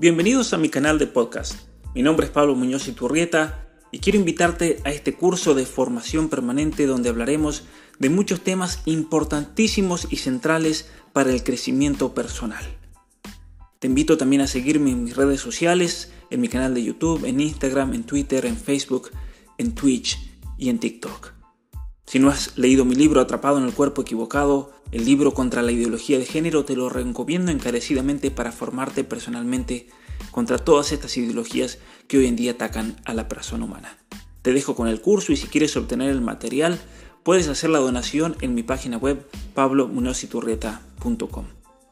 Bienvenidos a mi canal de podcast. Mi nombre es Pablo Muñoz Iturrieta y quiero invitarte a este curso de formación permanente donde hablaremos de muchos temas importantísimos y centrales para el crecimiento personal. Te invito también a seguirme en mis redes sociales, en mi canal de YouTube, en Instagram, en Twitter, en Facebook, en Twitch y en TikTok. Si no has leído mi libro Atrapado en el cuerpo equivocado, el libro contra la ideología de género, te lo recomiendo encarecidamente para formarte personalmente contra todas estas ideologías que hoy en día atacan a la persona humana. Te dejo con el curso y si quieres obtener el material, puedes hacer la donación en mi página web pablomunociturrieta.com.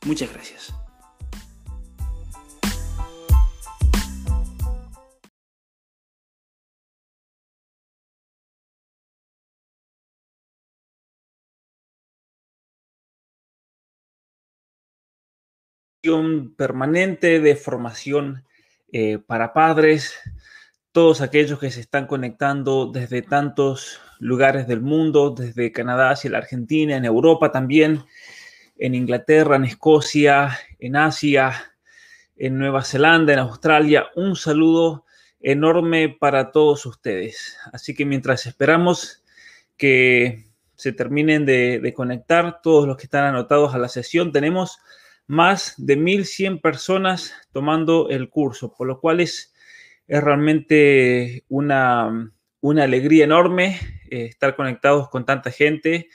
Muchas gracias. Permanente de formación eh, para padres, todos aquellos que se están conectando desde tantos lugares del mundo, desde Canadá hacia la Argentina, en Europa también, en Inglaterra, en Escocia, en Asia, en Nueva Zelanda, en Australia. Un saludo enorme para todos ustedes. Así que mientras esperamos que se terminen de, de conectar todos los que están anotados a la sesión, tenemos más de 1.100 personas tomando el curso, por lo cual es, realmente una, alegría enorme eh, estar conectados con tanta gente.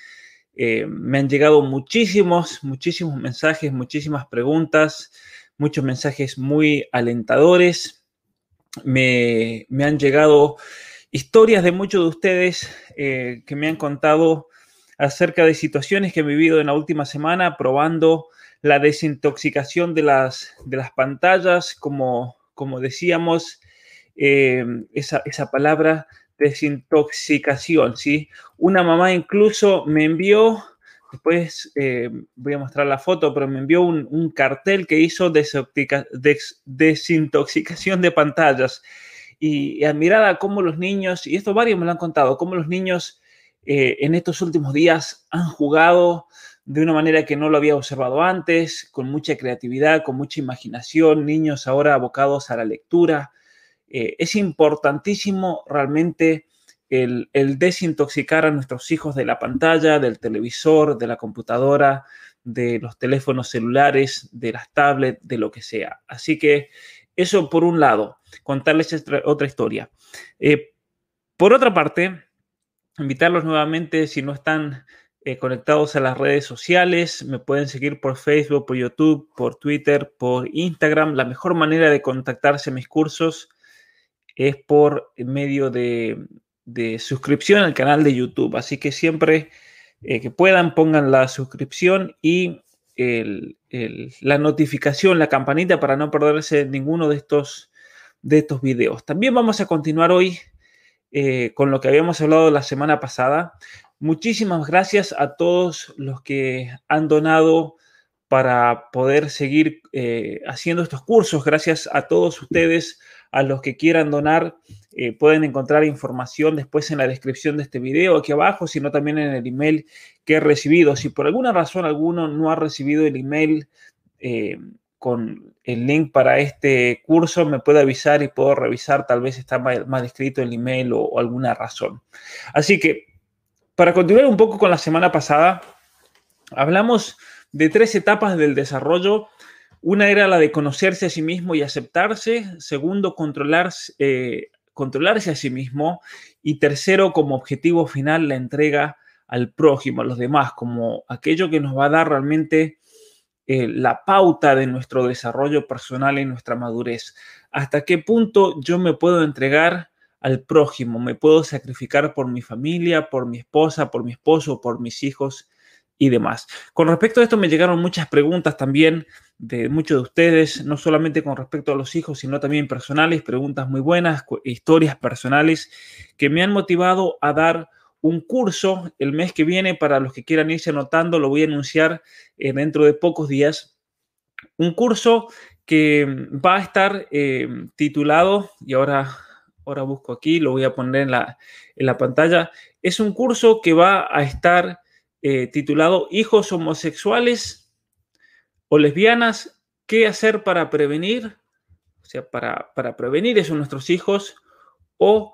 Eh, me han llegado muchísimos, muchísimos mensajes, muchísimas preguntas, muchos mensajes muy alentadores. Me, han llegado historias de muchos de ustedes eh, que me han contado acerca de situaciones que he vivido en la última semana probando la desintoxicación de las, de las pantallas, como, como decíamos, eh, esa, palabra desintoxicación, ¿sí? Una mamá incluso me envió, después eh, voy a mostrar la foto, pero me envió un, cartel que hizo desintoxicación de pantallas. Y, admirada cómo los niños, y esto varios me lo han contado, cómo los niños eh, en estos últimos días han jugado de una manera que no lo había observado antes, con mucha creatividad, con mucha imaginación, niños ahora abocados a la lectura. Eh, es importantísimo realmente el, desintoxicar a nuestros hijos de la pantalla, del televisor, de la computadora, de los teléfonos celulares, de las tablets, de lo que sea. Así que eso por un lado, contarles otra historia. Eh, por otra parte, invitarlos nuevamente, si no están eh, conectados a las redes sociales. Me pueden seguir por Facebook, por YouTube, por Twitter, por Instagram. La mejor manera de contactarse a mis cursos es por medio de, suscripción al canal de YouTube. Así que siempre eh, que puedan pongan la suscripción y la notificación, la campanita para no perderse ninguno de estos, de estos videos. También vamos a continuar hoy eh, con lo que habíamos hablado la semana pasada. Muchísimas gracias a todos los que han donado para poder seguir eh, haciendo estos cursos. Gracias a todos ustedes, a los que quieran donar. Eh, pueden encontrar información después en la descripción de este video aquí abajo, sino también en el email que he recibido. Si por alguna razón alguno no ha recibido el email eh, con el link para este curso, me puede avisar y puedo revisar. Tal vez está mal, escrito el email o alguna razón. Así que para continuar un poco con la semana pasada, hablamos de tres etapas del desarrollo. Una era la de conocerse a sí mismo y aceptarse. Segundo, eh, controlarse a sí mismo. Y tercero, como objetivo final, la entrega al prójimo, a los demás, como aquello que nos va a dar realmente eh, la pauta de nuestro desarrollo personal y nuestra madurez. ¿Hasta qué punto yo me puedo entregar al prójimo, me puedo sacrificar por mi familia, por mi esposa, por mi esposo, por mis hijos y demás. Con respecto a esto me llegaron muchas preguntas también de muchos de ustedes, no solamente con respecto a los hijos, sino también personales, preguntas muy buenas, historias personales que me han motivado a dar un curso el mes que viene para los que quieran irse anotando, lo voy a anunciar eh, dentro de pocos días. Un curso que va a estar eh, titulado, y ahora ahora busco aquí, lo voy a poner en la, en la pantalla, es un curso que va a estar eh, titulado Hijos homosexuales o lesbianas, ¿qué hacer para prevenir o sea, para, para prevenir eso nuestros hijos o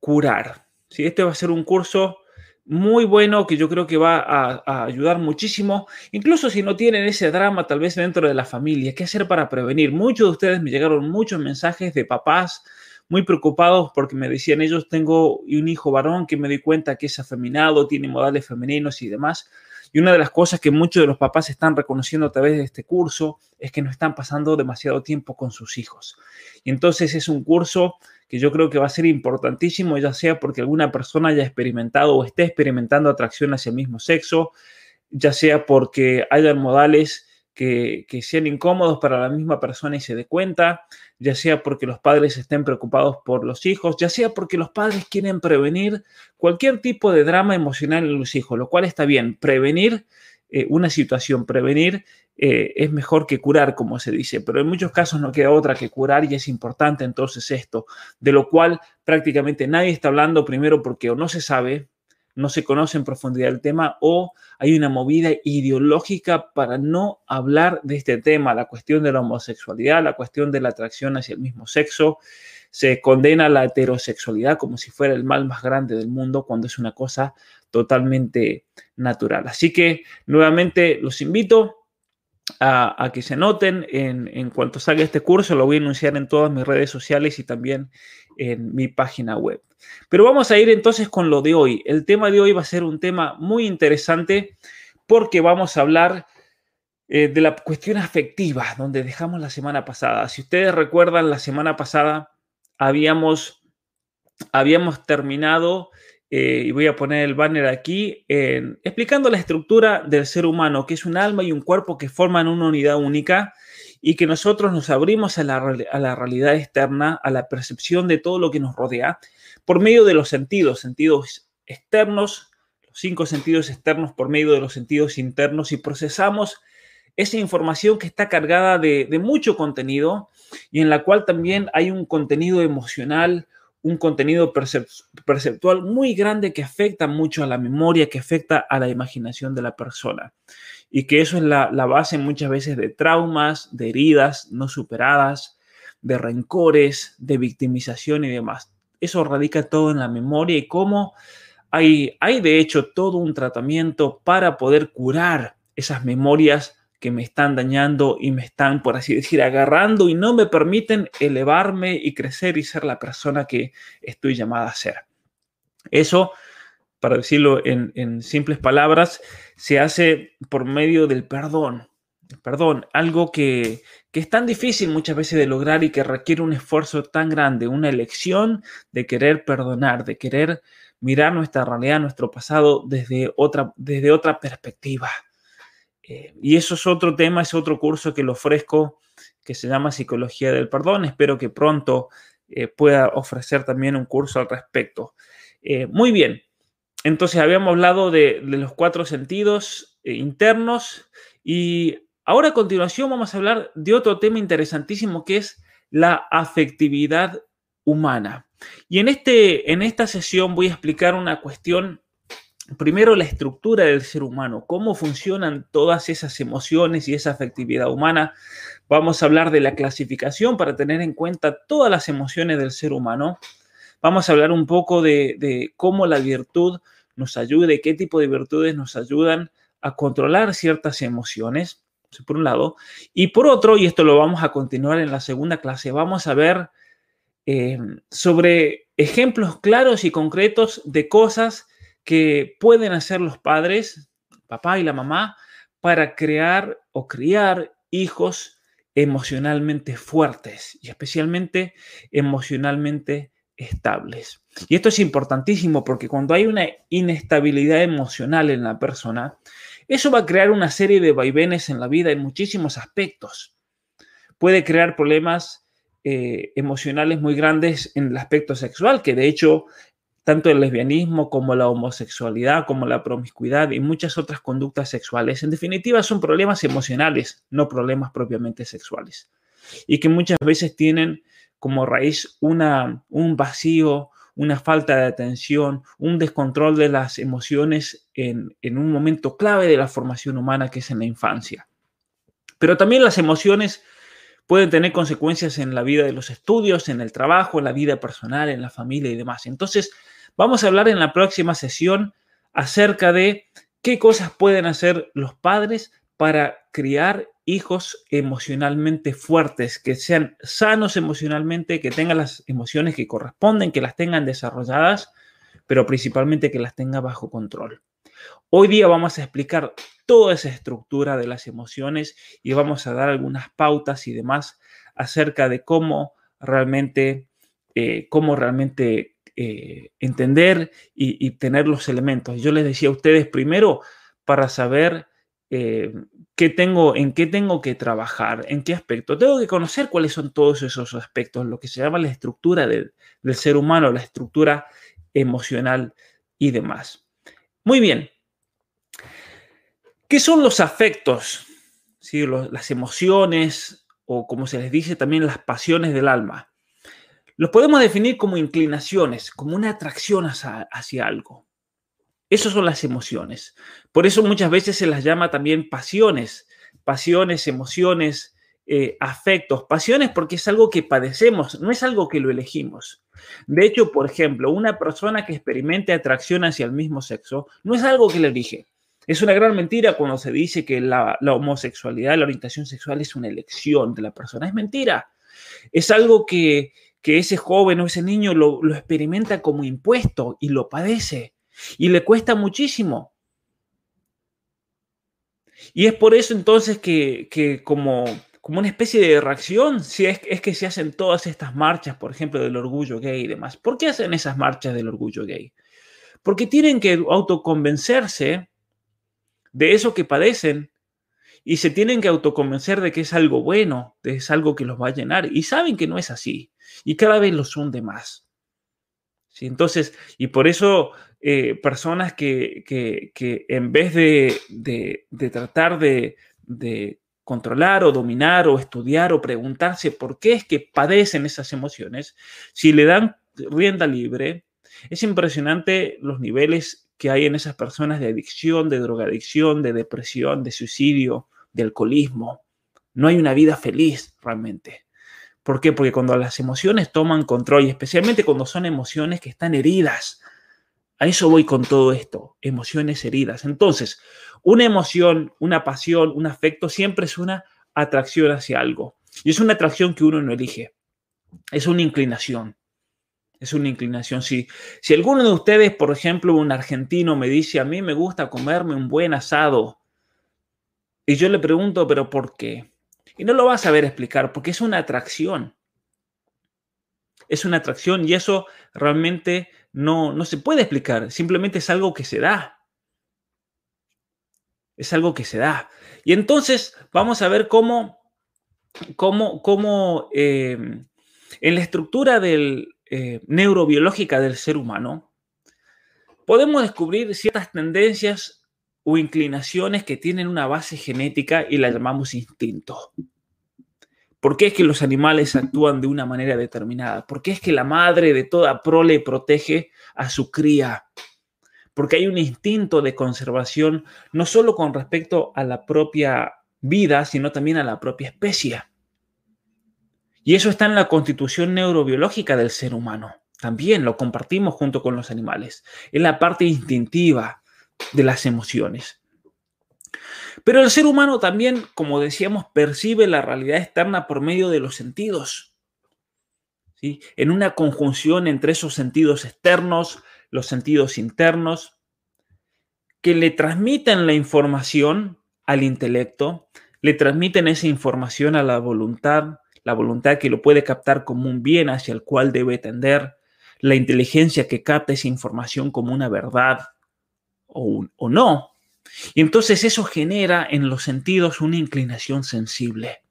curar. ¿sí? Este va a ser un curso muy bueno que yo creo que va a, ayudar muchísimo, incluso si no tienen ese drama tal vez dentro de la familia, ¿qué hacer para prevenir? Muchos de ustedes me llegaron muchos mensajes de papás muy preocupados porque me decían ellos, tengo un hijo varón que me di cuenta que es afeminado, tiene modales femeninos y demás. Y una de las cosas que muchos de los papás están reconociendo a través de este curso es que no están pasando demasiado tiempo con sus hijos. Y entonces es un curso que yo creo que va a ser importantísimo, ya sea porque alguna persona haya experimentado o esté experimentando atracción hacia el mismo sexo, ya sea porque hayan modales que, sean incómodos para la misma persona y se dé cuenta, ya sea porque los padres estén preocupados por los hijos, ya sea porque los padres quieren prevenir cualquier tipo de drama emocional en los hijos, lo cual está bien. Prevenir eh, una situación, prevenir eh, es mejor que curar, como se dice, pero en muchos casos no queda otra que curar y es importante entonces esto, de lo cual prácticamente nadie está hablando primero porque o no se sabe, no se conoce en profundidad el tema o hay una movida ideológica para no hablar de este tema, la cuestión de la homosexualidad, la cuestión de la atracción hacia el mismo sexo. Se condena la heterosexualidad como si fuera el mal más grande del mundo cuando es una cosa totalmente natural. Así que nuevamente los invito a, que se anoten en, en, cuanto salga este curso. Lo voy a anunciar en todas mis redes sociales y también en mi página web. Pero vamos a ir entonces con lo de hoy. El tema de hoy va a ser un tema muy interesante porque vamos a hablar eh, de la cuestión afectiva, donde dejamos la semana pasada. Si ustedes recuerdan, la semana pasada habíamos, habíamos terminado eh, y voy a poner el banner aquí, explicando la estructura del ser humano, que es un alma y un cuerpo que forman una unidad única y que nosotros nos abrimos a la, a la realidad externa, a la percepción de todo lo que nos rodea, por medio de los sentidos, sentidos externos, los cinco sentidos externos por medio de los sentidos internos y procesamos esa información que está cargada de, de mucho contenido y en la cual también hay un contenido emocional, un contenido perceptual muy grande que afecta mucho a la memoria, que afecta a la imaginación de la persona. Y que eso es la, base muchas veces de traumas, de heridas no superadas, de rencores, de victimización y demás. Eso radica todo en la memoria y cómo hay, hay de hecho todo un tratamiento para poder curar esas memorias que me están dañando y me están, por así decir, agarrando y no me permiten elevarme y crecer y ser la persona que estoy llamada a ser. Eso, para decirlo en, simples palabras, se hace por medio del perdón. perdón, algo que, que es tan difícil muchas veces de lograr y que requiere un esfuerzo tan grande, una elección de querer perdonar, de querer mirar nuestra realidad, nuestro pasado desde otra, desde otra perspectiva eh, y eso es otro tema, es otro curso que lo ofrezco que se llama Psicología del Perdón. Espero que pronto eh, pueda ofrecer también un curso al respecto. Eh, muy bien, entonces habíamos hablado de, de los cuatro sentidos internos y ahora a continuación vamos a hablar de otro tema interesantísimo que es la afectividad humana. Y en, este, en esta sesión voy a explicar una cuestión primero la estructura del ser humano, cómo funcionan todas esas emociones y esa afectividad humana. Vamos a hablar de la clasificación para tener en cuenta todas las emociones del ser humano. Vamos a hablar un poco de, cómo la virtud nos ayuda qué tipo de virtudes nos ayudan a controlar ciertas emociones, por un lado. Y por otro, y esto lo vamos a continuar en la segunda clase, vamos a ver eh, sobre ejemplos claros y concretos de cosas que pueden hacer los padres, papá y la mamá, para crear o criar hijos emocionalmente fuertes y especialmente emocionalmente estables. Y esto es importantísimo porque cuando hay una inestabilidad emocional en la persona, eso va a crear una serie de vaivenes en la vida en muchísimos aspectos. Puede crear problemas eh, emocionales muy grandes en el aspecto sexual, que de hecho tanto el lesbianismo como la homosexualidad, como la promiscuidad y muchas otras conductas sexuales. En definitiva, son problemas emocionales, no problemas propiamente sexuales. Y que muchas veces tienen como raíz una, un vacío, una falta de atención, un descontrol de las emociones en, en un momento clave de la formación humana que es en la infancia. Pero también las emociones pueden tener consecuencias en la vida de los estudios, en el trabajo, en la vida personal, en la familia y demás. Entonces, vamos a hablar en la próxima sesión acerca de qué cosas pueden hacer los padres para criar hijos emocionalmente fuertes, que sean sanos emocionalmente, que tengan las emociones que corresponden, que las tengan desarrolladas, pero principalmente que las tenga bajo control. Hoy día vamos a explicar toda esa estructura de las emociones y vamos a dar algunas pautas y demás acerca de cómo realmente, eh, cómo realmente eh, entender y, tener los elementos. Yo les decía a ustedes primero para saber eh, qué tengo, en qué tengo que trabajar, en qué aspecto. Tengo que conocer cuáles son todos esos aspectos, lo que se llama la estructura del, ser humano, la estructura emocional y demás. Muy bien. ¿Qué son los afectos? ¿Sí? las emociones o como se les dice también las pasiones del alma. Los podemos definir como inclinaciones, como una atracción hacia algo. Esas son las emociones. Por eso muchas veces se las llama también pasiones, pasiones, emociones, eh, afectos, pasiones porque es algo que padecemos, no es algo que lo elegimos. De hecho, por ejemplo, una persona que experimente atracción hacia el mismo sexo no es algo que le elige. Es una gran mentira cuando se dice que la, homosexualidad, la orientación sexual es una elección de la persona. Es mentira. Es algo que, ese joven o ese niño lo, lo experimenta como impuesto y lo padece. Y le cuesta muchísimo. Y es por eso entonces que, como, como una especie de reacción, si es, es que se hacen todas estas marchas, por ejemplo, del orgullo gay y demás. ¿Por qué hacen esas marchas del orgullo gay? Porque tienen que autoconvencerse de eso que padecen y se tienen que autoconvencer de que es algo bueno, de que es algo que los va a llenar y saben que no es así y cada vez lo son de más. Entonces, y por eso eh, personas que, en vez de, tratar de, controlar o dominar o estudiar o preguntarse por qué es que padecen esas emociones, si le dan rienda libre, es impresionante los niveles que hay en esas personas de adicción, de drogadicción, de depresión, de suicidio, alcoholismo. No hay una vida feliz realmente. ¿Por qué? Porque cuando las emociones toman control, y especialmente cuando son emociones que están heridas, a eso voy con todo esto, emociones heridas. Entonces, una emoción, una pasión, un afecto siempre es una atracción hacia algo. Y es una atracción que uno no elige. Es una inclinación. Es una inclinación. Si, si alguno de ustedes, por ejemplo, un argentino me dice, a mí me gusta comerme un buen asado, y yo le pregunto, pero ¿por qué? Y no lo va a saber explicar, porque es una atracción. Es una atracción y eso realmente no, no se puede explicar, simplemente es algo que se da. Es algo que se da. Y entonces vamos a ver cómo, cómo, cómo em, en la estructura del, eh, neurobiológica del ser humano, podemos descubrir ciertas tendencias o inclinaciones que tienen una base genética y la llamamos instinto. ¿Por qué es que los animales actúan de una manera determinada? ¿Por qué es que la madre de toda prole protege a su cría? Porque hay un instinto de conservación no solo con respecto a la propia vida, sino también a la propia especie. Y eso está en la constitución neurobiológica del ser humano. También lo compartimos junto con los animales. Es la parte instintiva de las emociones. Pero el ser humano también, como decíamos, percibe la realidad externa por medio de los sentidos. ¿sí? En una conjunción entre esos sentidos externos, los sentidos internos, que le transmiten la información al intelecto, le transmiten esa información a la voluntad, la voluntad que lo puede captar como un bien hacia el cual debe tender, la inteligencia que capta esa información como una verdad o, no, y entonces eso genera en los sentidos una inclinación sensible.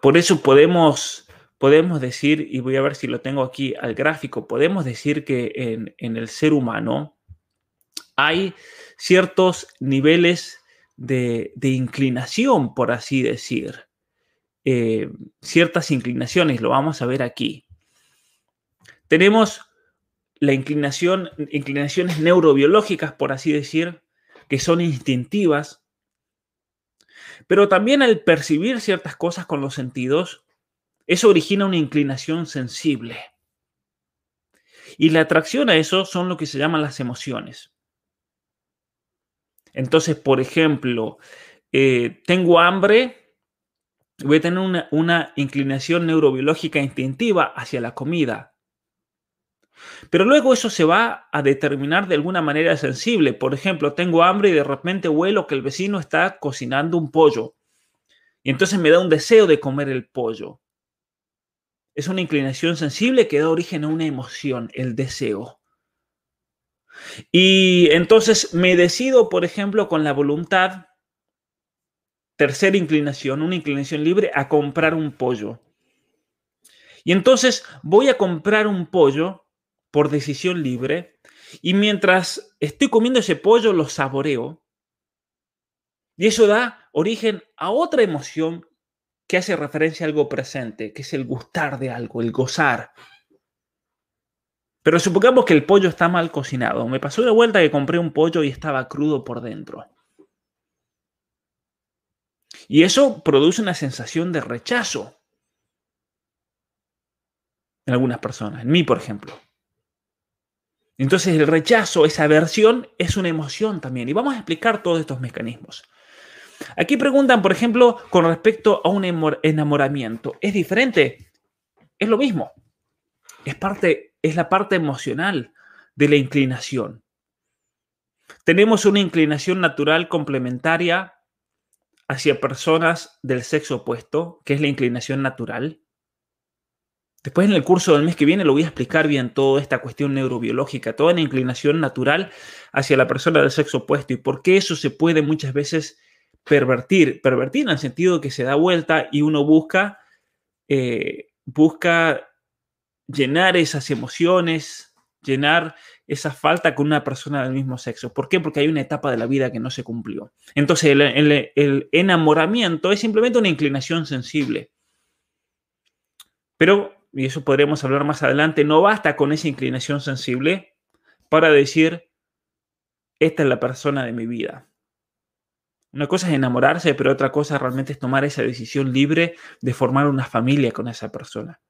Por eso podemos, podemos decir, y voy a ver si lo tengo aquí al gráfico, podemos decir que en, el ser humano hay ciertos niveles de, inclinación, por así decir. Eh, ciertas inclinaciones, lo vamos a ver aquí. Tenemos la inclinación, inclinaciones neurobiológicas, por así decir, que son instintivas, Pero también al percibir ciertas cosas con los sentidos, eso origina una inclinación sensible. Y la atracción a eso son lo que se llaman las emociones. Entonces, por ejemplo, eh, tengo hambre, voy a tener una, una inclinación neurobiológica instintiva hacia la comida. Pero luego eso se va a determinar de alguna manera sensible. Por ejemplo, tengo hambre y de repente huelo que el vecino está cocinando un pollo. Y entonces me da un deseo de comer el pollo. Es una inclinación sensible que da origen a una emoción, el deseo. Y entonces me decido, por ejemplo, con la voluntad, tercera inclinación, una inclinación libre, a comprar un pollo. Y entonces voy a comprar un pollo por decisión libre y mientras estoy comiendo ese pollo lo saboreo. Y eso da origen a otra emoción que hace referencia a algo presente, que es el gustar de algo, el gozar. Pero supongamos que el pollo está mal cocinado. Me pasó una vuelta que compré un pollo y estaba crudo por dentro. Y eso produce una sensación de rechazo en algunas personas, en mí por ejemplo. Entonces el rechazo, esa aversión, es una emoción también. Y vamos a explicar todos estos mecanismos. Aquí preguntan, por ejemplo, con respecto a un enamoramiento. ¿Es diferente? Es lo mismo. Es, parte, es la parte emocional de la inclinación. Tenemos una inclinación natural complementaria hacia personas del sexo opuesto, que es la inclinación natural. Después en el curso del mes que viene lo voy a explicar bien toda esta cuestión neurobiológica, toda la inclinación natural hacia la persona del sexo opuesto y por qué eso se puede muchas veces pervertir. Pervertir en el sentido de que se da vuelta y uno busca, eh, busca llenar esas emociones, llenar esa falta con una persona del mismo sexo. ¿Por qué? Porque hay una etapa de la vida que no se cumplió. Entonces el enamoramiento es simplemente una inclinación sensible. Pero y eso podremos hablar más adelante, no basta con esa inclinación sensible para decir, esta es la persona de mi vida. Una cosa es enamorarse, pero otra cosa realmente es tomar esa decisión libre de formar una familia con esa persona.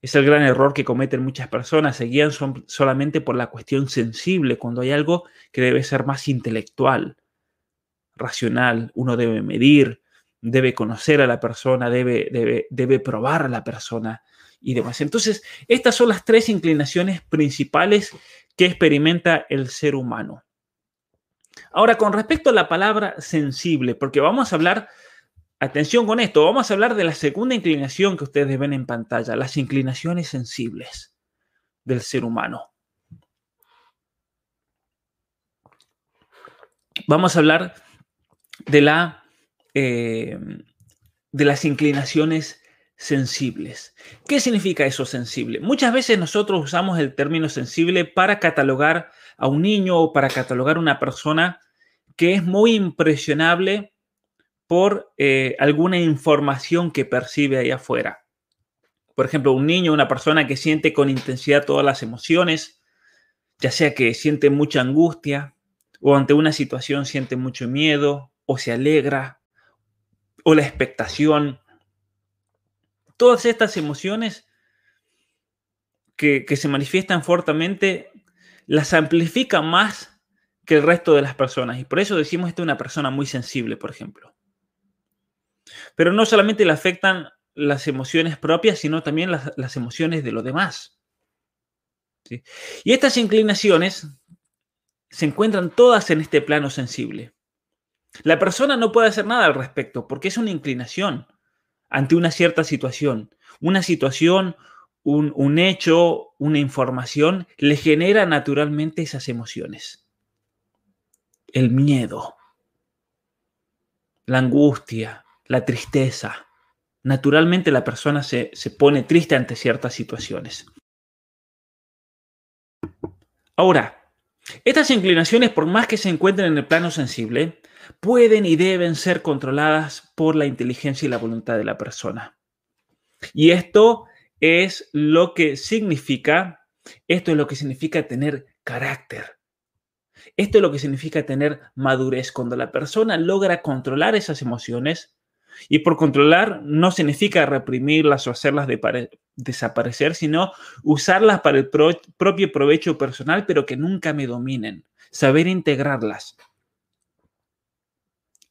Es el gran error que cometen muchas personas, se guían solamente por la cuestión sensible, cuando hay algo que debe ser más intelectual, racional, uno debe medir, debe conocer a la persona, debe, debe, debe probar a la persona, y demás. Entonces, estas son las tres inclinaciones principales que experimenta el ser humano. Ahora, con respecto a la palabra sensible, porque vamos a hablar, atención con esto, vamos a hablar de la segunda inclinación que ustedes ven en pantalla, las inclinaciones sensibles del ser humano. Vamos a hablar de, la, eh, de las inclinaciones sensibles. ¿Qué significa eso sensible? Muchas veces nosotros usamos el término sensible para catalogar a un niño o para catalogar a una persona que es muy impresionable por eh, alguna información que percibe ahí afuera. Por ejemplo, un niño, una persona que siente con intensidad todas las emociones, ya sea que siente mucha angustia o ante una situación siente mucho miedo o se alegra o la expectación todas estas emociones que, se manifiestan fuertemente las amplifica más que el resto de las personas. Y por eso decimos esta es una persona muy sensible, por ejemplo. Pero no solamente le afectan las emociones propias, sino también las, emociones de los demás. Y estas inclinaciones se encuentran todas en este plano sensible. La persona no puede hacer nada al respecto porque es una inclinación ante una cierta situación. Una situación, un, hecho, una información, le genera naturalmente esas emociones. El miedo, la angustia, la tristeza. Naturalmente la persona se, se pone triste ante ciertas situaciones. Ahora, estas inclinaciones, por más que se encuentren en el plano sensible, pueden y deben ser controladas por la inteligencia y la voluntad de la persona. Y esto es lo que significa, esto es lo que significa tener carácter. Esto es lo que significa tener madurez, cuando la persona logra controlar esas emociones, y por controlar no significa reprimirlas o hacerlas desaparecer, sino usarlas para el propio provecho personal, pero que nunca me dominen, saber integrarlas.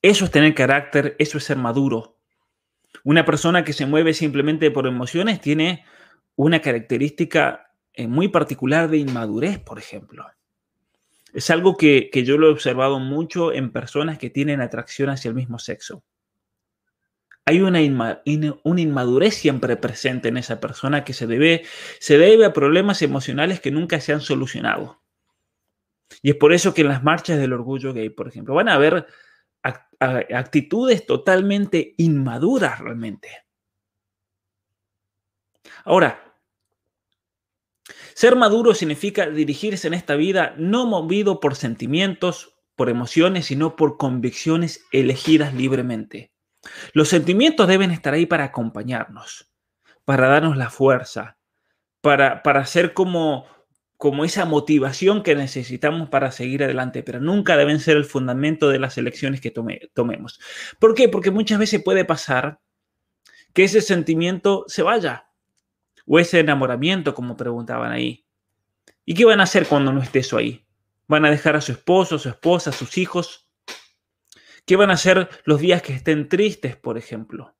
Eso es tener carácter, eso es ser maduro. Una persona que se mueve simplemente por emociones tiene una característica eh, muy particular de inmadurez, por ejemplo. Es algo que, yo lo he observado mucho en personas que tienen atracción hacia el mismo sexo. Hay una, una, inmadurez siempre presente en esa persona que se debe, se debe a problemas emocionales que nunca se han solucionado. Y es por eso que en las marchas del orgullo gay, por ejemplo, van a haber actitudes totalmente inmaduras realmente. Ahora, ser maduro significa dirigirse en esta vida no movido por sentimientos, por emociones, sino por convicciones elegidas libremente. Los sentimientos deben estar ahí para acompañarnos, para darnos la fuerza, para, para ser como, como esa motivación que necesitamos para seguir adelante, pero nunca deben ser el fundamento de las elecciones que tomemos. ¿Por qué? Porque muchas veces puede pasar que ese sentimiento se vaya, o ese enamoramiento, como preguntaban ahí. ¿Y qué van a hacer cuando no esté eso ahí? ¿Van a dejar a su esposo, su esposa, a sus hijos? ¿Qué van a hacer los días que estén tristes, por ejemplo?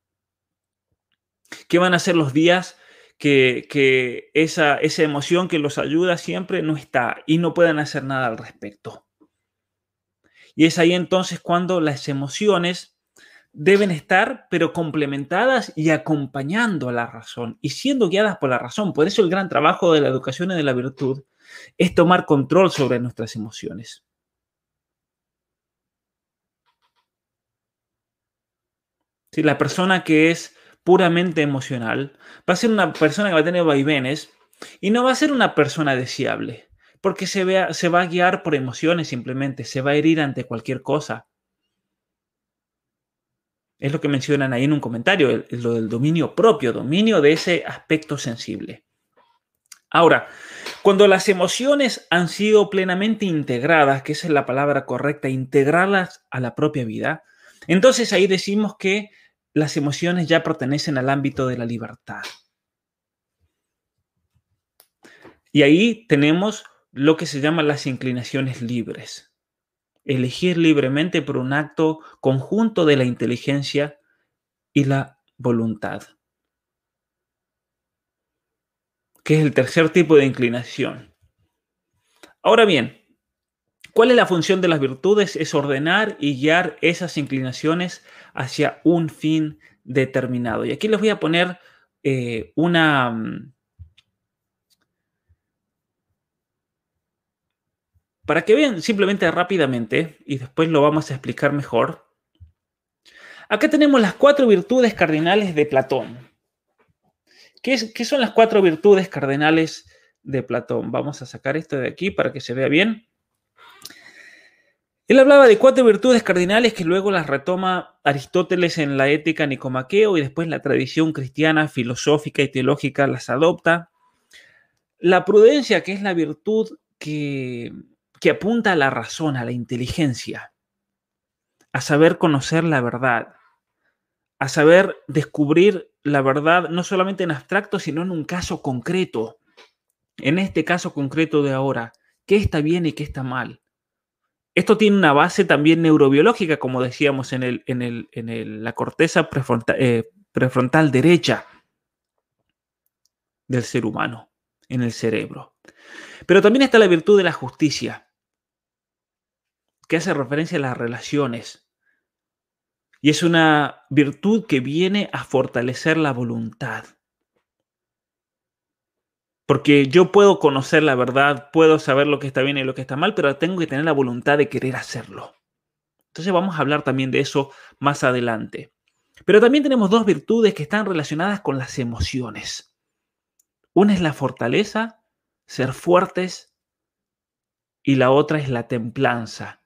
¿Qué van a hacer los días que, esa, esa emoción que los ayuda siempre no está y no puedan hacer nada al respecto? Y es ahí entonces cuando las emociones deben estar, pero complementadas y acompañando a la razón y siendo guiadas por la razón. Por eso el gran trabajo de la educación y de la virtud es tomar control sobre nuestras emociones. Si la persona que es puramente emocional va a ser una persona que va a tener vaivenes y no va a ser una persona deseable, porque se, vea, se va a guiar por emociones simplemente, se va a herir ante cualquier cosa. Es lo que mencionan ahí en un comentario, lo del dominio propio, dominio de ese aspecto sensible. Ahora, cuando las emociones han sido plenamente integradas, que esa es la palabra correcta, integrarlas a la propia vida, entonces ahí decimos que las emociones ya pertenecen al ámbito de la libertad. Y ahí tenemos lo que se llaman las inclinaciones libres elegir libremente por un acto conjunto de la inteligencia y la voluntad, que es el tercer tipo de inclinación. Ahora bien, ¿cuál es la función de las virtudes? Es ordenar y guiar esas inclinaciones hacia un fin determinado. Y aquí les voy a poner eh, una, mm, Para que vean simplemente rápidamente, y después lo vamos a explicar mejor, acá tenemos las cuatro virtudes cardinales de Platón. ¿Qué, son las cuatro virtudes cardinales de Platón? Vamos a sacar esto de aquí para que se vea bien. Él hablaba de cuatro virtudes cardinales que luego las retoma Aristóteles en la ética nicomaqueo y después la tradición cristiana, filosófica y teológica las adopta. La prudencia, que es la virtud que que apunta a la razón, a la inteligencia, a saber conocer la verdad, a saber descubrir la verdad no solamente en abstracto, sino en un caso concreto. En este caso concreto de ahora, ¿qué está bien y qué está mal? Esto tiene una base también neurobiológica, como decíamos en, el, en, la corteza eh, prefrontal derecha del ser humano, en el cerebro. Pero también está la virtud de la justicia que hace referencia a las relaciones. Y es una virtud que viene a fortalecer la voluntad. Porque yo puedo conocer la verdad, puedo saber lo que está bien y lo que está mal, pero tengo que tener la voluntad de querer hacerlo. Entonces vamos a hablar también de eso más adelante. Pero también tenemos dos virtudes que están relacionadas con las emociones. Una es la fortaleza, ser fuertes, y la otra es la templanza,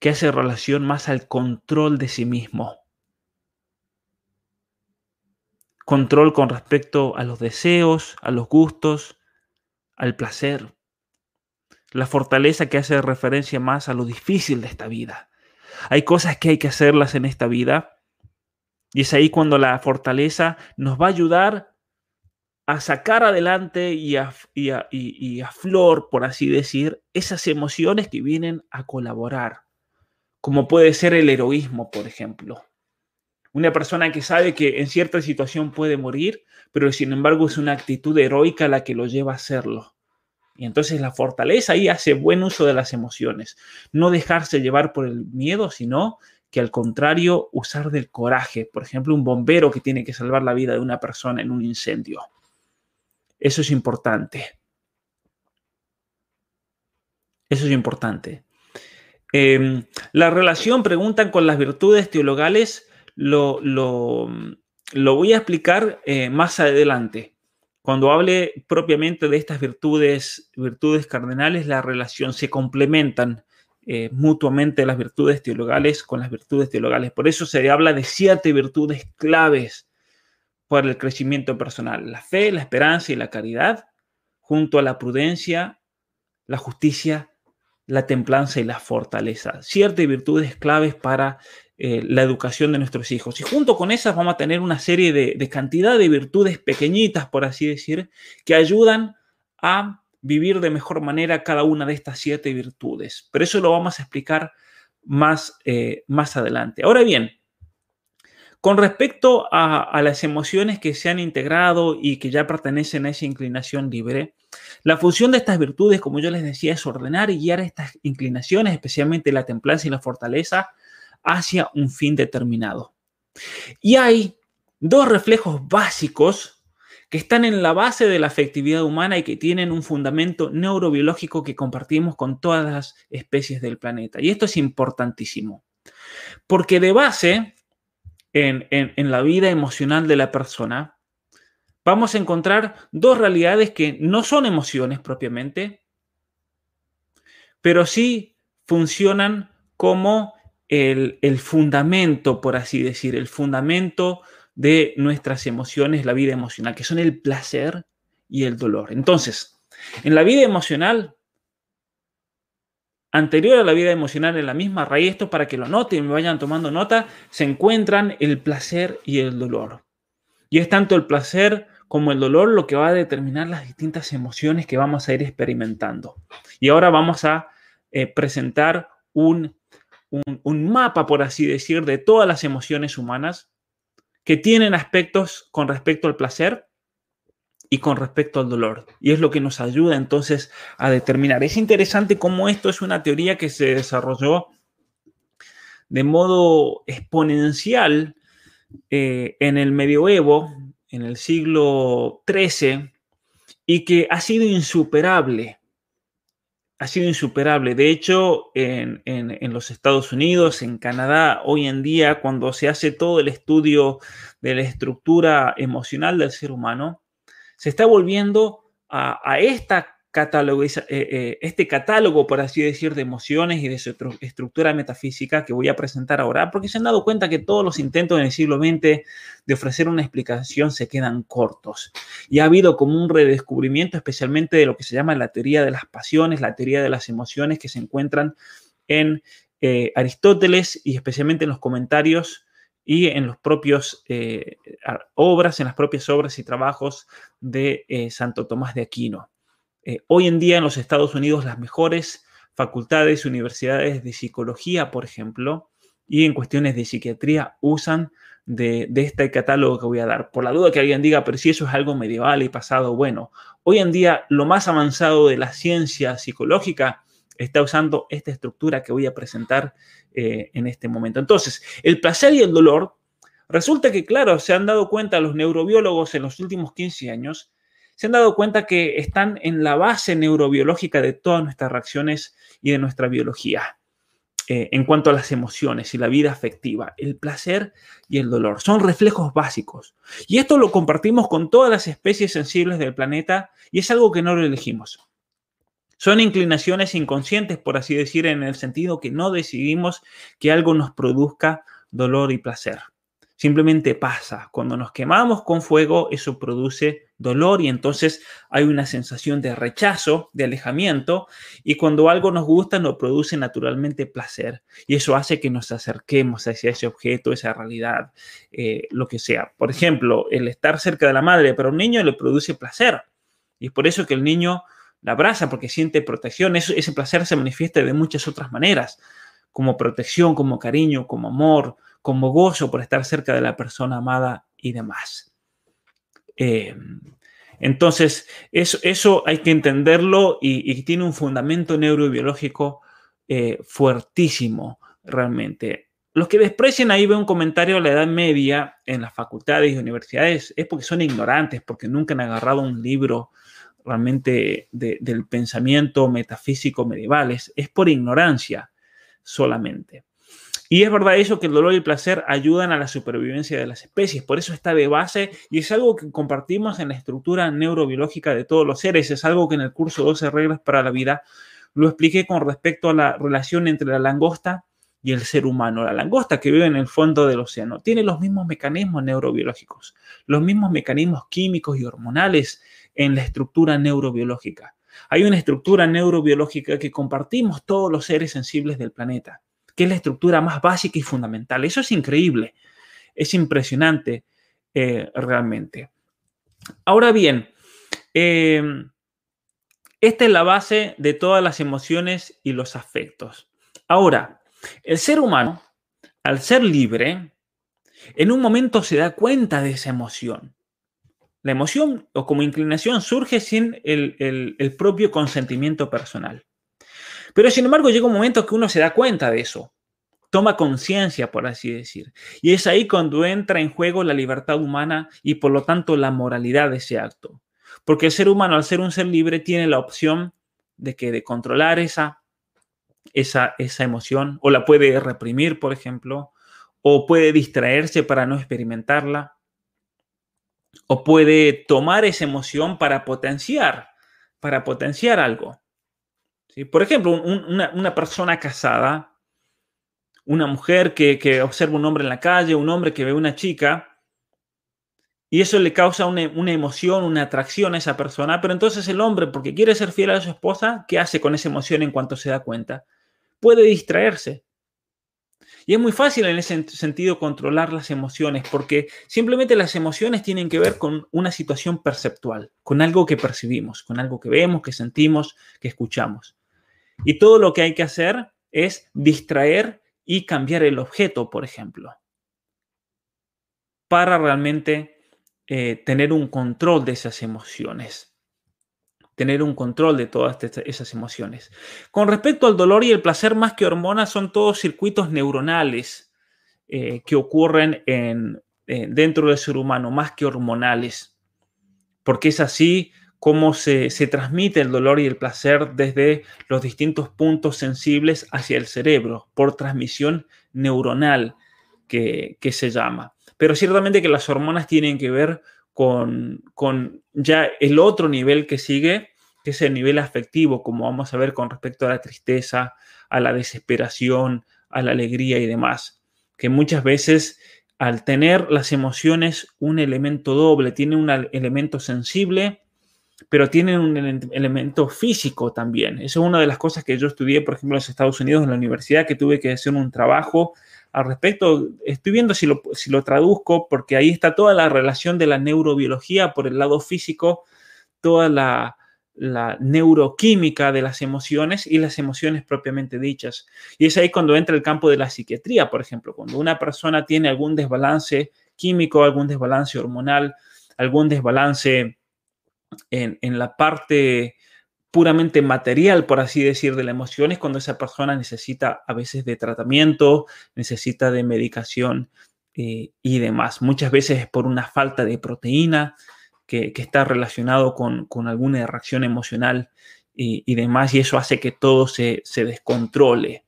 que hace relación más al control de sí mismo. Control con respecto a los deseos, a los gustos, al placer. la fortaleza que hace referencia más a lo difícil de esta vida. Hay cosas que hay que hacerlas en esta vida y es ahí cuando la fortaleza nos va a ayudar a sacar adelante y a, y a, flor, por así decir, esas emociones que vienen a colaborar, como puede ser el heroísmo, por ejemplo. Una persona que sabe que en cierta situación puede morir, pero sin embargo es una actitud heroica la que lo lleva a hacerlo. Y entonces la fortaleza ahí hace buen uso de las emociones. No dejarse llevar por el miedo, sino que al contrario usar del coraje. Por ejemplo, un bombero que tiene que salvar la vida de una persona en un incendio. Eso es importante. Eso es importante. Em, la relación, preguntan, con las virtudes teologales, lo, lo, voy a explicar eh, más adelante. Cuando hable propiamente de estas virtudes, virtudes cardenales, la relación se complementan eh, mutuamente las virtudes teologales con las virtudes teologales. Por eso se habla de siete virtudes claves para el crecimiento personal. La fe, la esperanza y la caridad, junto a la prudencia, la justicia, la templanza y la fortaleza. Siete virtudes claves para eh, la educación de nuestros hijos. Y junto con esas vamos a tener una serie de, cantidad de virtudes pequeñitas, por así decir, que ayudan a vivir de mejor manera cada una de estas siete virtudes. Pero eso lo vamos a explicar más, eh, más adelante. Ahora bien, con respecto a, a, las emociones que se han integrado y que ya pertenecen a esa inclinación libre, la función de estas virtudes, como yo les decía, es ordenar y guiar estas inclinaciones, especialmente la templanza y la fortaleza, hacia un fin determinado. Y hay dos reflejos básicos que están en la base de la afectividad humana y que tienen un fundamento neurobiológico que compartimos con todas las especies del planeta. Y esto es importantísimo, porque de base, en, la vida emocional de la persona, vamos a encontrar dos realidades que no son emociones propiamente, pero sí funcionan como el, fundamento, por así decir, el fundamento de nuestras emociones, la vida emocional, que son el placer y el dolor. Entonces, en la vida emocional, anterior a la vida emocional, en la misma raíz, esto para que lo noten me vayan tomando nota, se encuentran el placer y el dolor. Y es tanto el placer como el dolor lo que va a determinar las distintas emociones que vamos a ir experimentando. Y ahora vamos a eh, presentar un un, mapa, por así decir, de todas las emociones humanas que tienen aspectos con respecto al placer y con respecto al dolor. Y es lo que nos ayuda entonces a determinar. Es interesante cómo esto es una teoría que se desarrolló de modo exponencial eh, en el medioevo, en el siglo XIII, y que ha sido insuperable ha sido insuperable. De hecho, en, los Estados Unidos, en Canadá, hoy en día, cuando se hace todo el estudio de la estructura emocional del ser humano, se está volviendo a, a esta eh, eh, este catálogo, por así decir, de emociones y de su estructura metafísica que voy a presentar ahora, porque se han dado cuenta que todos los intentos en el siglo XX de ofrecer una explicación se quedan cortos. Y ha habido como un redescubrimiento, especialmente de lo que se llama la teoría de las pasiones, la teoría de las emociones que se encuentran en eh, Aristóteles y especialmente en los comentarios y en los propios obras, en las propias obras y trabajos de Santo Tomás de Aquino. Eh, hoy en día en los Estados Unidos las mejores facultades, universidades de psicología, por ejemplo, y en cuestiones de psiquiatría usan de, este catálogo que voy a dar. Por la duda que alguien diga, pero si eso es algo medieval y pasado, bueno, hoy en día lo más avanzado de la ciencia psicológica está usando esta estructura que voy a presentar eh, en este momento. Entonces, el placer y el dolor, resulta que, claro, se han dado cuenta los neurobiólogos en los últimos 15 años se han dado cuenta que están en la base neurobiológica de todas nuestras reacciones y de nuestra biología. Eh, en cuanto a las emociones y la vida afectiva, el placer y el dolor. Son reflejos básicos. Y esto lo compartimos con todas las especies sensibles del planeta y es algo que no lo elegimos. Son inclinaciones inconscientes, por así decir, en el sentido que no decidimos que algo nos produzca dolor y placer. Simplemente pasa. Cuando nos quemamos con fuego, eso produce dolor y entonces hay una sensación de rechazo, de alejamiento, y cuando algo nos gusta, nos produce naturalmente placer. Y eso hace que nos acerquemos hacia ese objeto, esa realidad, eh, lo que sea. Por ejemplo, el estar cerca de la madre para un niño le produce placer. Y es por eso que el niño la abraza, porque siente protección. ese placer se manifiesta de muchas otras maneras, como protección, como cariño, como amor, como gozo por estar cerca de la persona amada y demás. Eh, entonces, eso, eso, hay que entenderlo y, tiene un fundamento neurobiológico eh, fuertísimo, realmente. Los que desprecian ahí veo un comentario de la Edad Media en las facultades y universidades es porque son ignorantes, porque nunca han agarrado un libro realmente del pensamiento metafísico medieval. es por ignorancia solamente. Y es verdad eso que el dolor y el placer ayudan a la supervivencia de las especies, por eso está de base y es algo que compartimos en la estructura neurobiológica de todos los seres, es algo que en el curso 12 reglas para la vida lo expliqué con respecto a la relación entre la langosta y el ser humano. La langosta que vive en el fondo del océano tiene los mismos mecanismos neurobiológicos, los mismos mecanismos químicos y hormonales en la estructura neurobiológica. Hay una estructura neurobiológica que compartimos todos los seres sensibles del planeta que es la estructura más básica y fundamental. Eso es increíble, es impresionante eh, realmente. Ahora bien, em, esta es la base de todas las emociones y los afectos. Ahora, el ser humano, al ser libre, en un momento se da cuenta de esa emoción. La emoción o como inclinación surge sin el propio consentimiento personal. Pero sin embargo llega un momento que uno se da cuenta de eso, toma conciencia, por así decir. Y es ahí cuando entra en juego la libertad humana y por lo tanto la moralidad de ese acto. Porque el ser humano, al ser un ser libre, tiene la opción de que de controlar esa, esa, esa emoción, o la puede reprimir, por ejemplo, o puede distraerse para no experimentarla, o puede tomar esa emoción para potenciar, para potenciar algo. Por ejemplo, una, persona casada, una mujer que, observa un hombre en la calle, un hombre que ve una chica, y eso le causa una, una, emoción, una atracción a esa persona, pero entonces el hombre, porque quiere ser fiel a su esposa, ¿qué hace con esa emoción en cuanto se da cuenta? Puede distraerse. Y es muy fácil en ese sentido controlar las emociones, porque simplemente las emociones tienen que ver con una situación perceptual, con algo que percibimos, con algo que vemos, que sentimos, que escuchamos. Y todo lo que hay que hacer es distraer y cambiar el objeto, por ejemplo, para realmente eh, tener un control de esas emociones tener un control de todas esas emociones. Con respecto al dolor y el placer, más que hormonas, son todos circuitos neuronales eh, que ocurren en, eh, dentro del ser humano, más que hormonales, porque es así cómo se, transmite el dolor y el placer desde los distintos puntos sensibles hacia el cerebro, por transmisión neuronal que, se llama. Pero ciertamente que las hormonas tienen que ver con, con, ya el otro nivel que sigue, que es el nivel afectivo, como vamos a ver con respecto a la tristeza, a la desesperación, a la alegría y demás, que muchas veces al tener las emociones un elemento doble, tiene un elemento sensible pero tienen un elemento físico también. Eso es una de las cosas que yo estudié, por ejemplo, en los Estados Unidos, en la universidad, que tuve que hacer un trabajo al respecto. Estoy viendo si lo, si lo traduzco, porque ahí está toda la relación de la neurobiología por el lado físico, toda la, la neuroquímica de las emociones y las emociones propiamente dichas. Y es ahí cuando entra el campo de la psiquiatría, por ejemplo, cuando una persona tiene algún desbalance químico, algún desbalance hormonal, algún desbalance en, la parte puramente material, por así decir, de la emoción es cuando esa persona necesita a veces de tratamiento, necesita de medicación eh, y demás. Muchas veces es por una falta de proteína que, está relacionado con, alguna reacción emocional y, demás, y eso hace que todo se, descontrole.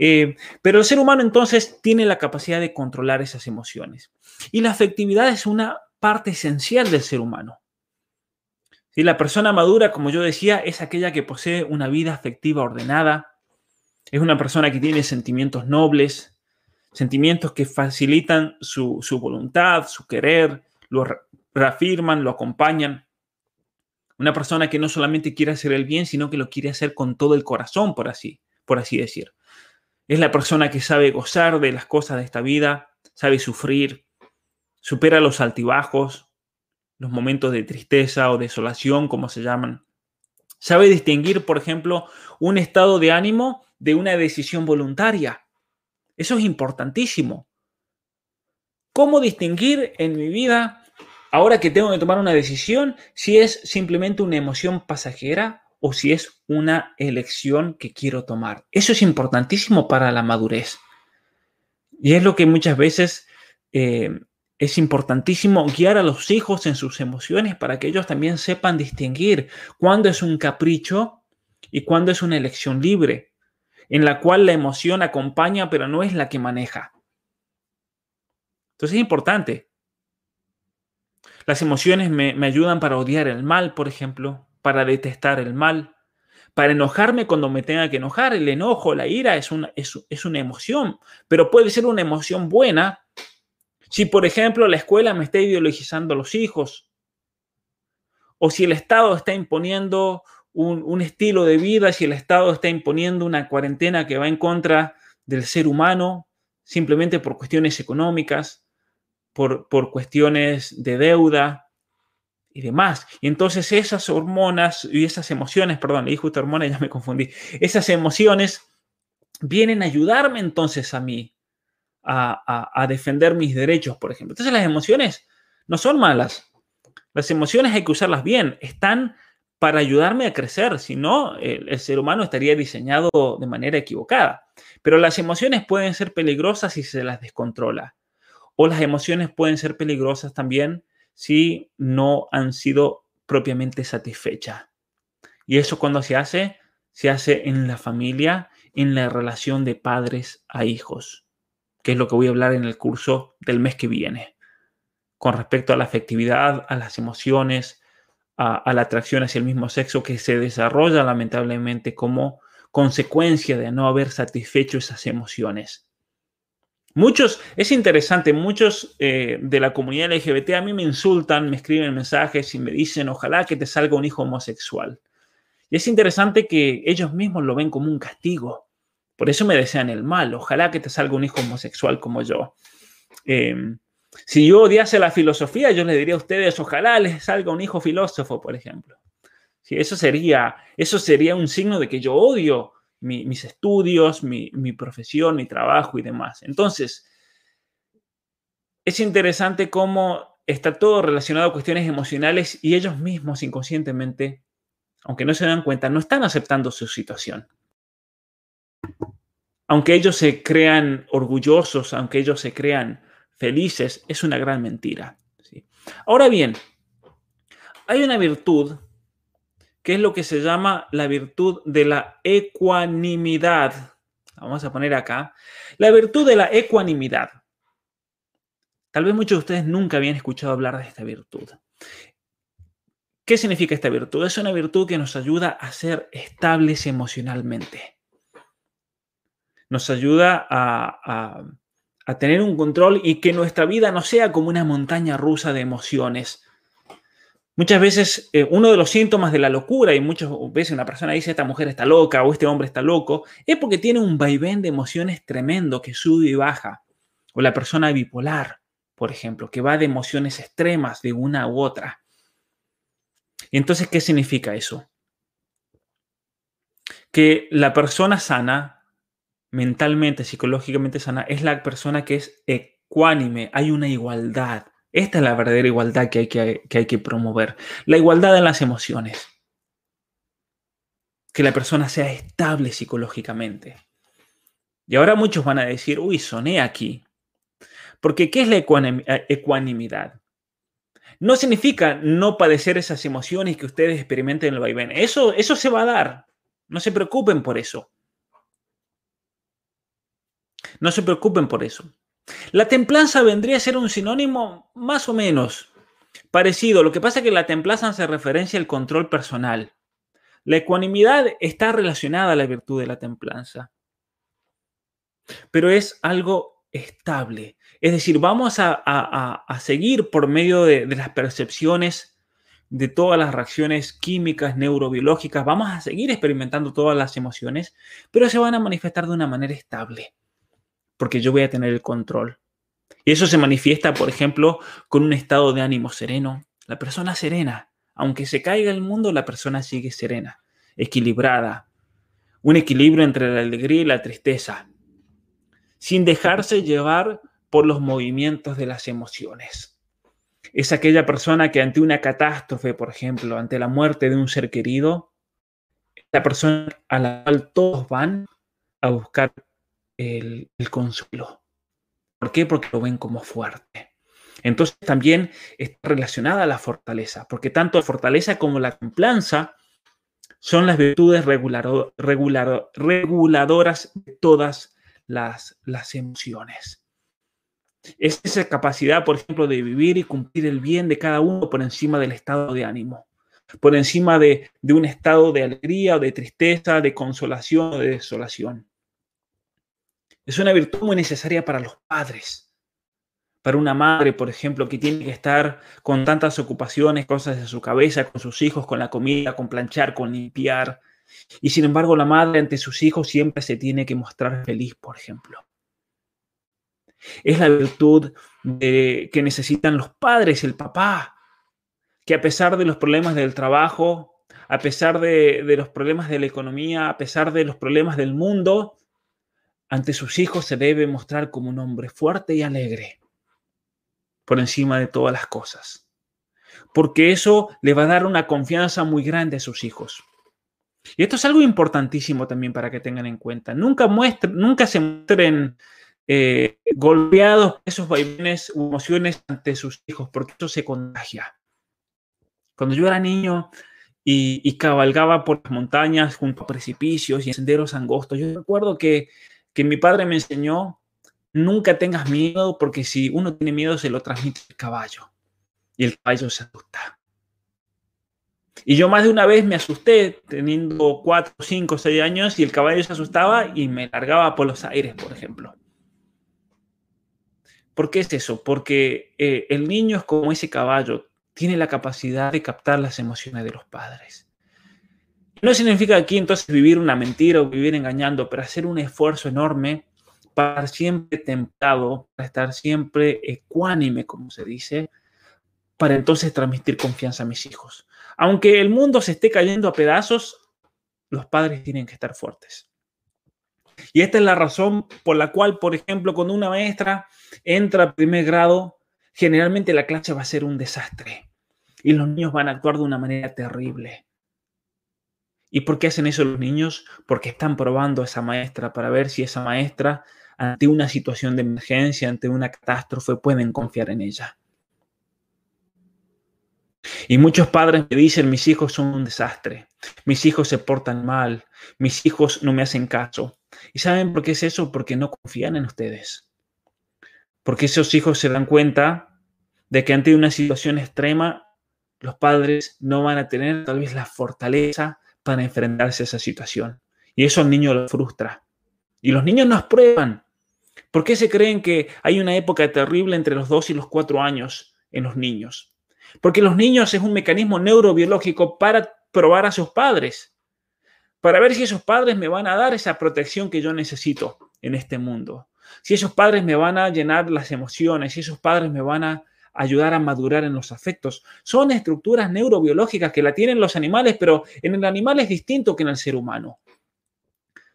Eh, pero el ser humano entonces tiene la capacidad de controlar esas emociones. Y la afectividad es una parte esencial del ser humano. Y la persona madura, como yo decía, es aquella que posee una vida afectiva ordenada, es una persona que tiene sentimientos nobles, Sentimientos que facilitan su, voluntad, su querer, lo reafirman, lo acompañan. Una persona que no solamente quiere hacer el bien, sino que lo quiere hacer con todo el corazón, por así, por así decir. Es la persona que sabe gozar de las cosas de esta vida, sabe sufrir, supera los altibajos, los momentos de tristeza o desolación, como se llaman. Sabe distinguir, por ejemplo, un estado de ánimo de una decisión voluntaria. Eso es importantísimo. ¿Cómo distinguir en mi vida, ahora que tengo que tomar una decisión, si es simplemente una emoción pasajera o si es una elección que quiero tomar? Eso es importantísimo para la madurez. Y es lo que muchas veces eh, es importantísimo guiar a los hijos en sus emociones para que ellos también sepan distinguir cuándo es un capricho y cuándo es una elección libre, en la cual la emoción acompaña pero no es la que maneja. Entonces es importante. Las emociones me, ayudan para odiar el mal, por ejemplo, para detestar el mal, para enojarme cuando me tenga que enojar. El enojo, la ira es una, es una emoción, pero puede ser una emoción buena si, por ejemplo, la escuela me está ideologizando a los hijos, o si el Estado está imponiendo un, estilo de vida, si el Estado está imponiendo una cuarentena que va en contra del ser humano, simplemente por cuestiones económicas, por, por cuestiones de deuda y demás. Y entonces esas hormonas y esas emociones, perdón, le dije justo hormonas, ya me confundí, esas emociones vienen a ayudarme entonces a mí a, defender mis derechos, por ejemplo. Entonces las emociones no son malas. Las emociones hay que usarlas bien. Están para ayudarme a crecer, si no, el, ser humano estaría diseñado de manera equivocada. Pero las emociones pueden ser peligrosas si se las descontrola. O las emociones pueden ser peligrosas también si no han sido propiamente satisfechas. Y eso cuando se hace, se hace en la familia, en la relación de padres a hijos que es lo que voy a hablar en el curso del mes que viene, con respecto a la afectividad, a las emociones, a, la atracción hacia el mismo sexo que se desarrolla lamentablemente como consecuencia de no haber satisfecho esas emociones. Muchos, es interesante, muchos eh, de la comunidad LGBT a mí me insultan, me escriben mensajes y me dicen, ojalá que te salga un hijo homosexual. Y es interesante que ellos mismos lo ven como un castigo. Por eso me desean el mal. Ojalá que te salga un hijo homosexual como yo. Em, si yo odiase la filosofía, yo les diría a ustedes, ojalá les salga un hijo filósofo, por ejemplo. Si eso, sería, eso sería un signo de que yo odio mis estudios, mi, mi profesión, mi trabajo y demás. Entonces, es interesante cómo está todo relacionado a cuestiones emocionales y ellos mismos inconscientemente, aunque no se dan cuenta, no están aceptando su situación aunque ellos se crean orgullosos, aunque ellos se crean felices, es una gran mentira. Ahora bien, hay una virtud que es lo que se llama la virtud de la ecuanimidad. Vamos a poner acá. La virtud de la ecuanimidad. Tal vez muchos de ustedes nunca habían escuchado hablar de esta virtud. ¿Qué significa esta virtud? Es una virtud que nos ayuda a ser estables emocionalmente nos ayuda a, tener un control y que nuestra vida no sea como una montaña rusa de emociones. Muchas veces eh, uno de los síntomas de la locura, y muchas veces una persona dice esta mujer está loca o este hombre está loco, es porque tiene un vaivén de emociones tremendo que sube y baja. O la persona bipolar, por ejemplo, que va de emociones extremas de una u otra. Entonces, ¿qué significa eso? Que la persona sana mentalmente, psicológicamente sana, es la persona que es ecuánime, hay una igualdad. Esta es la verdadera igualdad que hay que, hay que promover. La igualdad en las emociones. Que la persona sea estable psicológicamente. Y ahora muchos van a decir, uy, soné aquí. Porque ¿qué es la eh, ecuanimidad? No significa no padecer esas emociones que ustedes experimenten en el vaivén. Eso, eso se va a dar. No se preocupen por eso. No se preocupen por eso. La templanza vendría a ser un sinónimo más o menos parecido. Lo que pasa es que la templanza hace referencia al control personal. La ecuanimidad está relacionada a la virtud de la templanza. Pero es algo estable. Es decir, vamos a, seguir por medio de las percepciones de todas las reacciones químicas, neurobiológicas, vamos a seguir experimentando todas las emociones, pero se van a manifestar de una manera estable, porque yo voy a tener el control. Y eso se manifiesta, por ejemplo, con un estado de ánimo sereno. La persona serena, aunque se caiga el mundo, la persona sigue serena, equilibrada. Un equilibrio entre la alegría y la tristeza, sin dejarse llevar por los movimientos de las emociones es aquella persona que ante una catástrofe, por ejemplo, ante la muerte de un ser querido, la persona a la cual todos van a buscar el, consuelo. ¿Por qué? Porque lo ven como fuerte. Entonces también está relacionada a la fortaleza, porque tanto la fortaleza como la templanza son las virtudes reguladoras de todas las, las emociones. Es esa capacidad, por ejemplo, de vivir y cumplir el bien de cada uno por encima del estado de ánimo, por encima de, un estado de alegría o de tristeza, de consolación o de desolación. Es una virtud muy necesaria para los padres, para una madre, por ejemplo, que tiene que estar con tantas ocupaciones, cosas de su cabeza, con sus hijos, con la comida, con planchar, con limpiar. Y sin embargo, la madre ante sus hijos siempre se tiene que mostrar feliz, por ejemplo. Es la virtud que necesitan los padres, el papá, que a pesar de los problemas del trabajo, a pesar de, de los problemas de la economía, a pesar de los problemas del mundo, ante sus hijos se debe mostrar como un hombre fuerte y alegre, por encima de todas las cosas. Porque eso le va a dar una confianza muy grande a sus hijos. Y esto es algo importantísimo también para que tengan en cuenta. Nunca, muestren, nunca se muestren eh, golpeados esos vaivenes u emociones ante sus hijos, porque eso se contagia. Cuando yo era niño y, cabalgaba por las montañas junto a precipicios y senderos angostos, yo recuerdo que, que mi padre me enseñó, nunca tengas miedo, porque si uno tiene miedo se lo transmite el caballo y el caballo se asusta. Y yo más de una vez me asusté teniendo 4, 5, 6 años y el caballo se asustaba y me largaba por los aires, por ejemplo. ¿Por qué es eso? Porque eh, el niño es como ese caballo, tiene la capacidad de captar las emociones de los padres. No significa aquí entonces vivir una mentira o vivir engañando, pero hacer un esfuerzo enorme para siempre templado, para estar siempre ecuánime, como se dice, para entonces transmitir confianza a mis hijos. Aunque el mundo se esté cayendo a pedazos, los padres tienen que estar fuertes. Y esta es la razón por la cual, por ejemplo, cuando una maestra entra a primer grado, generalmente la clase va a ser un desastre y los niños van a actuar de una manera terrible. ¿Y por qué hacen eso los niños? Porque están probando a esa maestra para ver si esa maestra, ante una situación de emergencia, ante una catástrofe, pueden confiar en ella. Y muchos padres me dicen, mis hijos son un desastre, mis hijos se portan mal, mis hijos no me hacen caso. ¿Y saben por qué es eso? Porque no confían en ustedes. Porque esos hijos se dan cuenta de que ante una situación extrema, los padres no van a tener tal vez la fortaleza para enfrentarse a esa situación. Y eso al niño lo frustra. Y los niños nos prueban. ¿Por qué se creen que hay una época terrible entre los dos y los cuatro años en los niños? Porque los niños es un mecanismo neurobiológico para probar a sus padres, para ver si esos padres me van a dar esa protección que yo necesito en este mundo, si esos padres me van a llenar las emociones, si esos padres me van a ayudar a madurar en los afectos. Son estructuras neurobiológicas que la tienen los animales, pero en el animal es distinto que en el ser humano.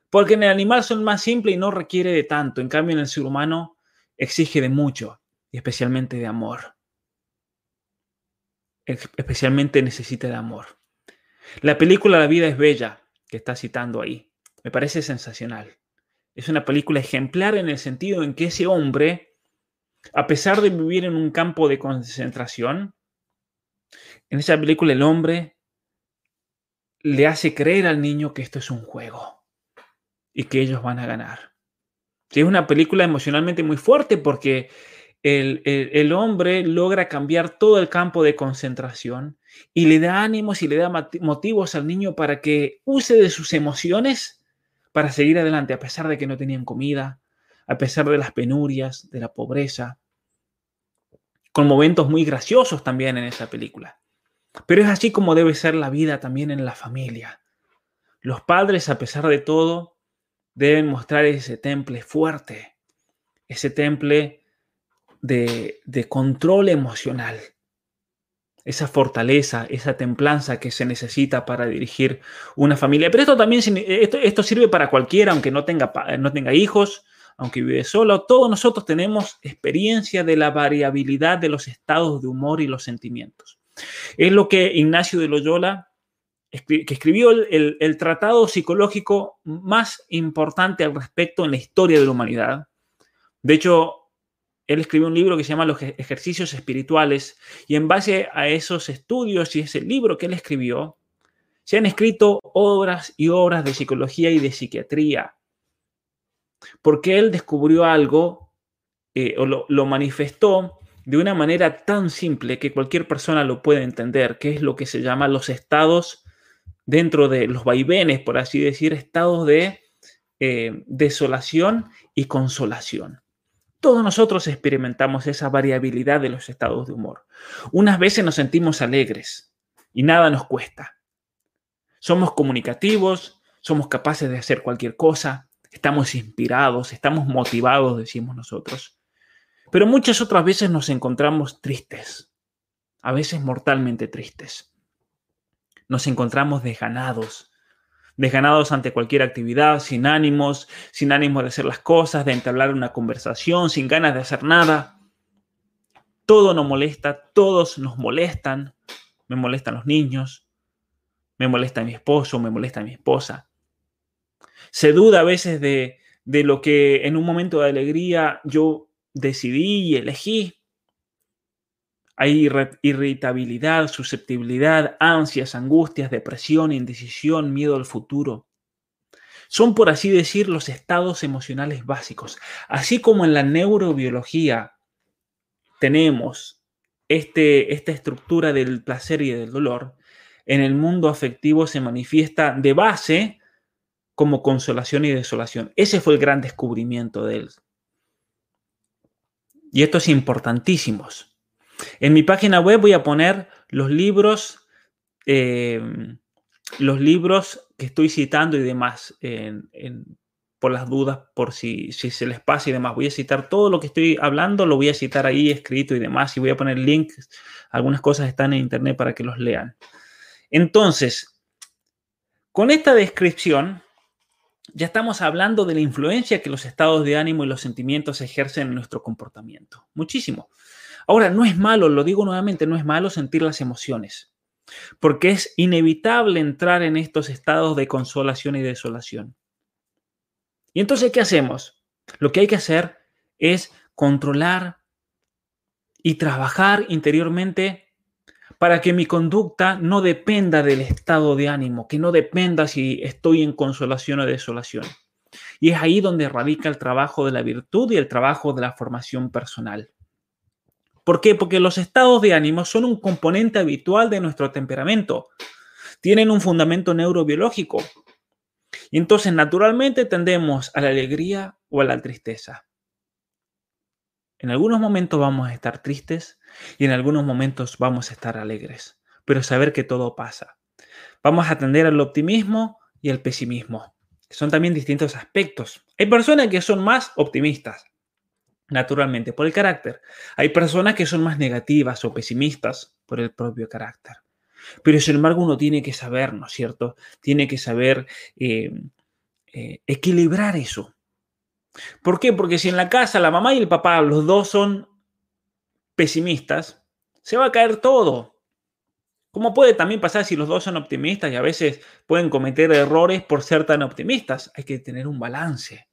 Porque en el animal son más simple y no requiere de tanto. En cambio, en el ser humano exige de mucho y especialmente de amor especialmente necesita de amor. La película La vida es bella, que está citando ahí, me parece sensacional. Es una película ejemplar en el sentido en que ese hombre, a pesar de vivir en un campo de concentración, en esa película el hombre le hace creer al niño que esto es un juego y que ellos van a ganar. Es una película emocionalmente muy fuerte porque el, hombre logra cambiar todo el campo de concentración y le da ánimos y le da motivos al niño para que use de sus emociones para seguir adelante, a pesar de que no tenían comida, a pesar de las penurias, de la pobreza, con momentos muy graciosos también en esa película. Pero es así como debe ser la vida también en la familia. Los padres, a pesar de todo, deben mostrar ese temple fuerte, ese temple de, control emocional, esa fortaleza, esa templanza que se necesita para dirigir una familia. Pero esto también esto sirve para cualquiera, aunque no tenga, no tenga hijos, aunque vive solo. Todos nosotros tenemos experiencia de la variabilidad de los estados de humor y los sentimientos. Es lo que Ignacio de Loyola, que escribió el, tratado psicológico más importante al respecto en la historia de la humanidad. De hecho, él escribió un libro que se llama Los ejercicios espirituales y en base a esos estudios y ese libro que él escribió, se han escrito obras y obras de psicología y de psiquiatría, porque él descubrió algo eh, o lo, manifestó de una manera tan simple que cualquier persona lo puede entender, que es lo que se llama los estados dentro de los vaivenes, por así decir, estados de eh, desolación y consolación. Todos nosotros experimentamos esa variabilidad de los estados de humor. Unas veces nos sentimos alegres y nada nos cuesta. Somos comunicativos, somos capaces de hacer cualquier cosa, estamos inspirados, estamos motivados, decimos nosotros. Pero muchas otras veces nos encontramos tristes, a veces mortalmente tristes. Nos encontramos desganados, desganados ante cualquier actividad, sin ánimos, sin ánimos de hacer las cosas, de entablar una conversación, sin ganas de hacer nada. Todo nos molesta, todos nos molestan. Me molestan los niños, me molesta mi esposo, me molesta mi esposa. Se duda a veces de, de lo que en un momento de alegría yo decidí y elegí. Hay irritabilidad, susceptibilidad, ansias, angustias, depresión, indecisión, miedo al futuro. Son, por así decir, los estados emocionales básicos. Así como en la neurobiología tenemos este, esta estructura del placer y del dolor, en el mundo afectivo se manifiesta de base como consolación y desolación. Ese fue el gran descubrimiento de él. Y esto es importantísimo. En mi página web voy a poner los libros, eh, los libros que estoy citando y demás, por las dudas, por si, si, se les pasa y demás. Voy a citar todo lo que estoy hablando, lo voy a citar ahí escrito y demás, y voy a poner links. Algunas cosas están en internet para que los lean. Entonces, con esta descripción, ya estamos hablando de la influencia que los estados de ánimo y los sentimientos ejercen en nuestro comportamiento. Muchísimo. Ahora, no es malo, lo digo nuevamente, no es malo sentir las emociones, porque es inevitable entrar en estos estados de consolación y desolación. Y entonces, ¿qué hacemos? Lo que hay que hacer es controlar y trabajar interiormente para que mi conducta no dependa del estado de ánimo, que no dependa si estoy en consolación o desolación. Y es ahí donde radica el trabajo de la virtud y el trabajo de la formación personal. ¿Por qué? Porque los estados de ánimo son un componente habitual de nuestro temperamento. Tienen un fundamento neurobiológico. Y entonces naturalmente tendemos a la alegría o a la tristeza. En algunos momentos vamos a estar tristes y en algunos momentos vamos a estar alegres, pero saber que todo pasa. Vamos a atender al optimismo y al pesimismo, son también distintos aspectos. Hay personas que son más optimistas, naturalmente por el carácter. Hay personas que son más negativas o pesimistas por el propio carácter. Pero sin embargo uno tiene que saber, ¿no es cierto? Tiene que saber eh, eh, equilibrar eso. ¿Por qué? Porque si en la casa la mamá y el papá, los dos son pesimistas, se va a caer todo. ¿Cómo puede también pasar si los dos son optimistas y a veces pueden cometer errores por ser tan optimistas? Hay que tener un balance.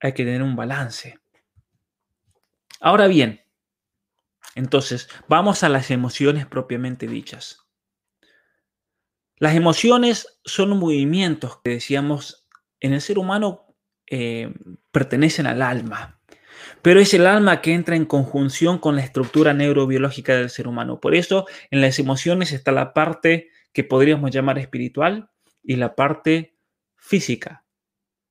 Hay que tener un balance. Ahora bien, entonces, vamos a las emociones propiamente dichas. Las emociones son movimientos que decíamos en el ser humano eh, pertenecen al alma, pero es el alma que entra en conjunción con la estructura neurobiológica del ser humano. Por eso en las emociones está la parte que podríamos llamar espiritual y la parte física.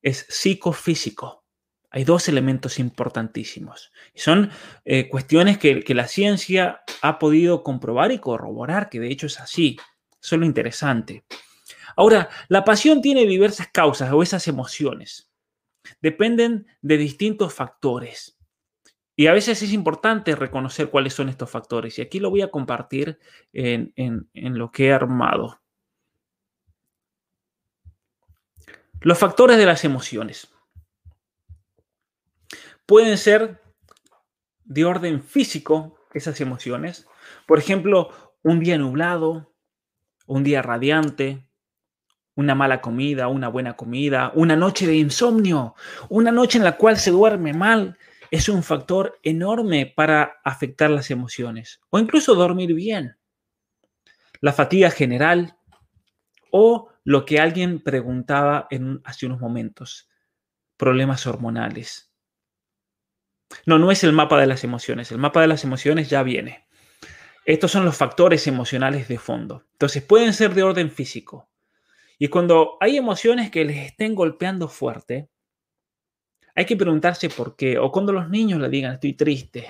Es psicofísico. hay dos elementos importantísimos. Son eh, cuestiones que, que, la ciencia ha podido comprobar y corroborar, que de hecho es así. Eso es lo interesante. Ahora, la pasión tiene diversas causas o esas emociones. Dependen de distintos factores. Y a veces es importante reconocer cuáles son estos factores. Y aquí lo voy a compartir en, lo que he armado. Los factores de las emociones pueden ser de orden físico, esas emociones. Por ejemplo, un día nublado, un día radiante, una mala comida, una buena comida, una noche de insomnio, una noche en la cual se duerme mal, es un factor enorme para afectar las emociones o incluso dormir bien. La fatiga general o lo que alguien preguntaba en, hace unos momentos, problemas hormonales. No, no es el mapa de las emociones, el mapa de las emociones ya viene. Estos son los factores emocionales de fondo. Entonces pueden ser de orden físico, y cuando hay emociones que les estén golpeando fuerte, hay que preguntarse por qué. O cuando los niños le digan, estoy triste,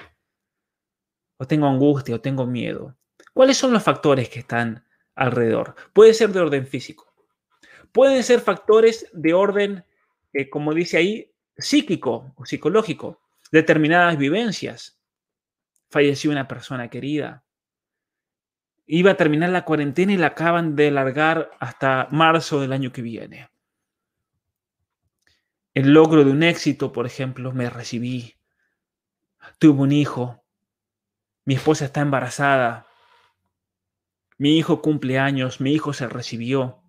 o tengo angustia, o tengo miedo. ¿Cuáles son los factores que están alrededor? Puede ser de orden físico. Pueden ser factores de orden, eh, como dice ahí, psíquico o psicológico. Determinadas vivencias. Falleció una persona querida iba a terminar la cuarentena y la acaban de largar hasta marzo del año que viene. El logro de un éxito, por ejemplo, me recibí, tuve un hijo, mi esposa está embarazada, mi hijo cumple años, mi hijo se recibió,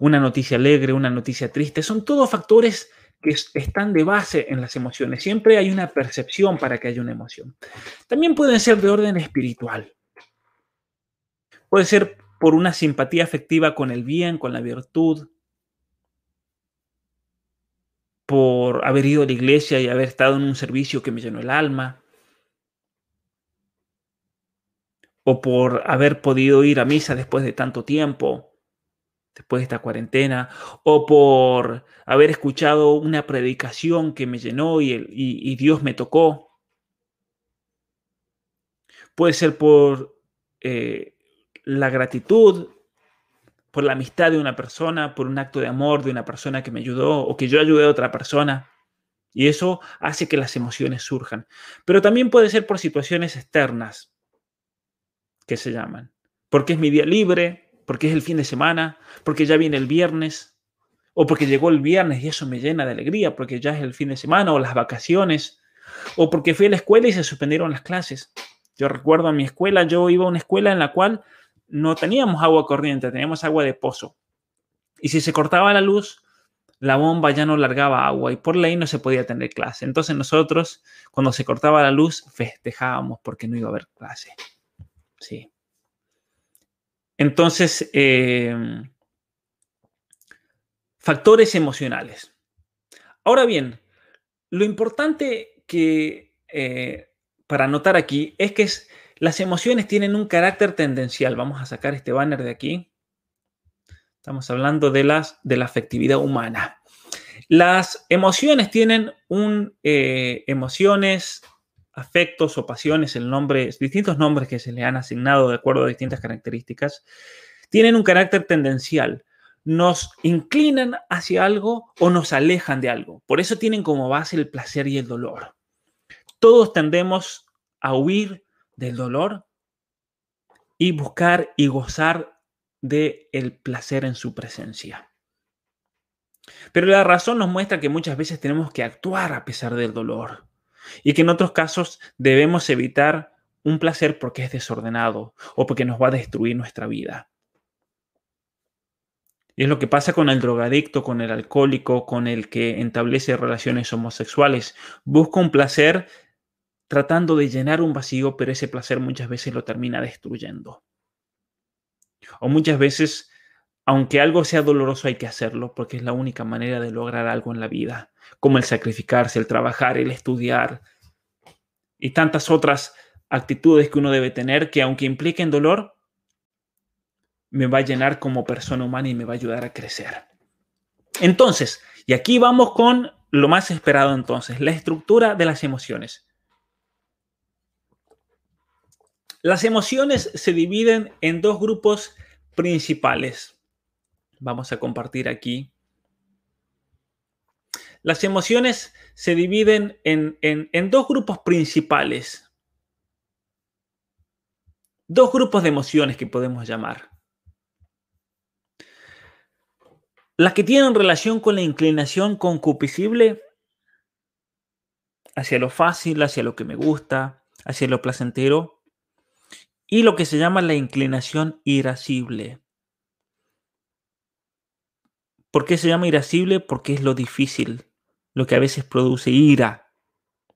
una noticia alegre, una noticia triste, son todos factores que están de base en las emociones. Siempre hay una percepción para que haya una emoción. También pueden ser de orden espiritual. Puede ser por una simpatía afectiva con el bien, con la virtud, por haber ido a la iglesia y haber estado en un servicio que me llenó el alma, o por haber podido ir a misa después de tanto tiempo, después de esta cuarentena, o por haber escuchado una predicación que me llenó y, Dios me tocó. Puede ser por eh, la gratitud por la amistad de una persona, por un acto de amor de una persona que me ayudó o que yo ayudé a otra persona. Y eso hace que las emociones surjan. Pero también puede ser por situaciones externas, que se llaman. Porque es mi día libre, porque es el fin de semana, porque ya viene el viernes, o porque llegó el viernes y eso me llena de alegría, porque ya es el fin de semana o las vacaciones, o porque fui a la escuela y se suspendieron las clases. Yo recuerdo a mi escuela, yo iba a una escuela en la cual no teníamos agua corriente, teníamos agua de pozo. Y si se cortaba la luz, la bomba ya no largaba agua y por ley no se podía tener clase. Entonces nosotros, cuando se cortaba la luz, festejábamos porque no iba a haber clase. Sí. Entonces, em, factores emocionales. Ahora bien, lo importante que eh, para notar aquí es que es las emociones tienen un carácter tendencial. Vamos a sacar este banner de aquí. Estamos hablando de, las, de la afectividad humana. Las emociones tienen un, eh, emociones, afectos o pasiones, el nombre, distintos nombres que se le han asignado de acuerdo a distintas características, tienen un carácter tendencial. Nos inclinan hacia algo o nos alejan de algo. Por eso tienen como base el placer y el dolor. Todos tendemos a huir del dolor y buscar y gozar de el placer en su presencia. Pero la razón nos muestra que muchas veces tenemos que actuar a pesar del dolor y que en otros casos debemos evitar un placer porque es desordenado o porque nos va a destruir nuestra vida. Y es lo que pasa con el drogadicto, con el alcohólico, con el que establece relaciones homosexuales. Busca un placer tratando de llenar un vacío, pero ese placer muchas veces lo termina destruyendo. O muchas veces, aunque algo sea doloroso, hay que hacerlo porque es la única manera de lograr algo en la vida, como el sacrificarse, el trabajar, el estudiar y tantas otras actitudes que uno debe tener que aunque impliquen dolor, me va a llenar como persona humana y me va a ayudar a crecer. Entonces, y aquí vamos con lo más esperado entonces, la estructura de las emociones. Las emociones se dividen en dos grupos principales. Vamos a compartir aquí. Las emociones se dividen en, en dos grupos principales. Dos grupos de emociones que podemos llamar. Las que tienen relación con la inclinación concupiscible hacia lo fácil, hacia lo que me gusta, hacia lo placentero, y lo que se llama la inclinación irascible. ¿Por qué se llama irascible? Porque es lo difícil, lo que a veces produce ira.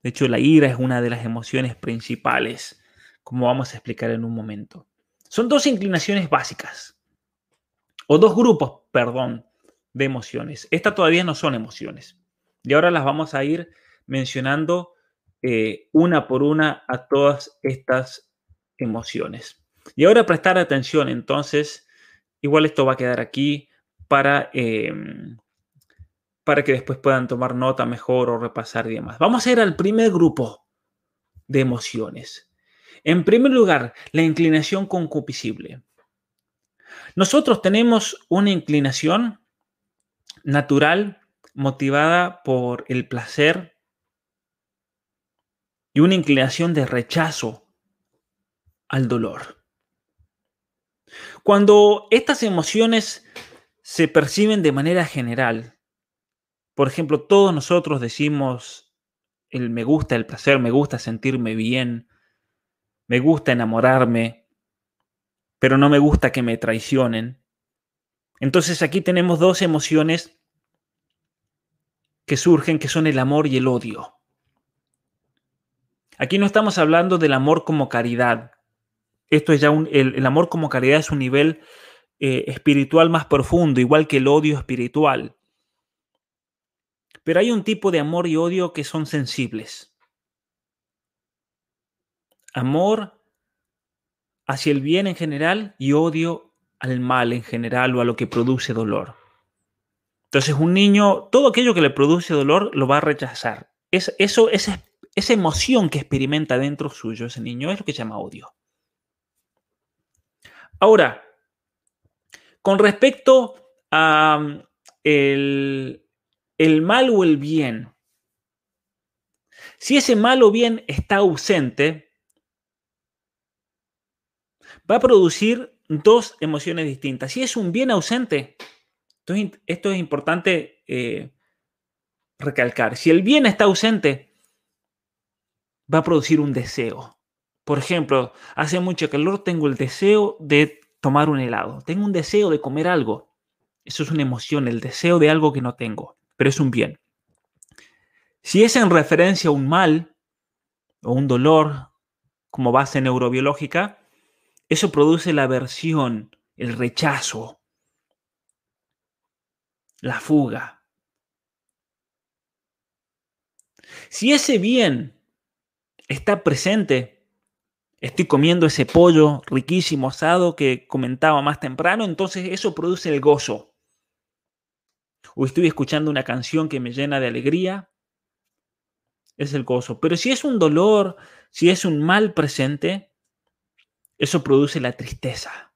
De hecho, la ira es una de las emociones principales, como vamos a explicar en un momento. Son dos inclinaciones básicas, o dos grupos, perdón, de emociones. Estas todavía no son emociones. Y ahora las vamos a ir mencionando eh, una por una a todas estas emociones. Y ahora prestar atención, entonces, igual esto va a quedar aquí para, em, para que después puedan tomar nota mejor o repasar y demás. Vamos a ir al primer grupo de emociones. En primer lugar, la inclinación concupiscible. Nosotros tenemos una inclinación natural, motivada por el placer y una inclinación de rechazo al dolor. Cuando estas emociones se perciben de manera general, por ejemplo, todos nosotros decimos el me gusta el placer, me gusta sentirme bien, me gusta enamorarme, pero no me gusta que me traicionen. Entonces aquí tenemos dos emociones que surgen, que son el amor y el odio. Aquí no estamos hablando del amor como caridad. Esto es ya un, el, amor como caridad es un nivel eh, espiritual más profundo, igual que el odio espiritual. Pero hay un tipo de amor y odio que son sensibles. Amor hacia el bien en general y odio al mal en general o a lo que produce dolor. Entonces un niño, todo aquello que le produce dolor lo va a rechazar. Es, eso, esa, esa emoción que experimenta dentro suyo ese niño es lo que se llama odio. Ahora, con respecto a um, el, el mal o el bien, si ese mal o bien está ausente, va a producir dos emociones distintas. Si es un bien ausente, esto es importante eh, recalcar. Si el bien está ausente, va a producir un deseo. Por ejemplo, hace mucho calor, tengo el deseo de tomar un helado. Tengo un deseo de comer algo. Eso es una emoción, el deseo de algo que no tengo, pero es un bien. Si es en referencia a un mal o un dolor como base neurobiológica, eso produce la aversión, el rechazo, la fuga. Si ese bien está presente, estoy comiendo ese pollo riquísimo asado que comentaba más temprano, entonces eso produce el gozo. O estoy escuchando una canción que me llena de alegría, es el gozo. Pero si es un dolor, si es un mal presente, eso produce la tristeza,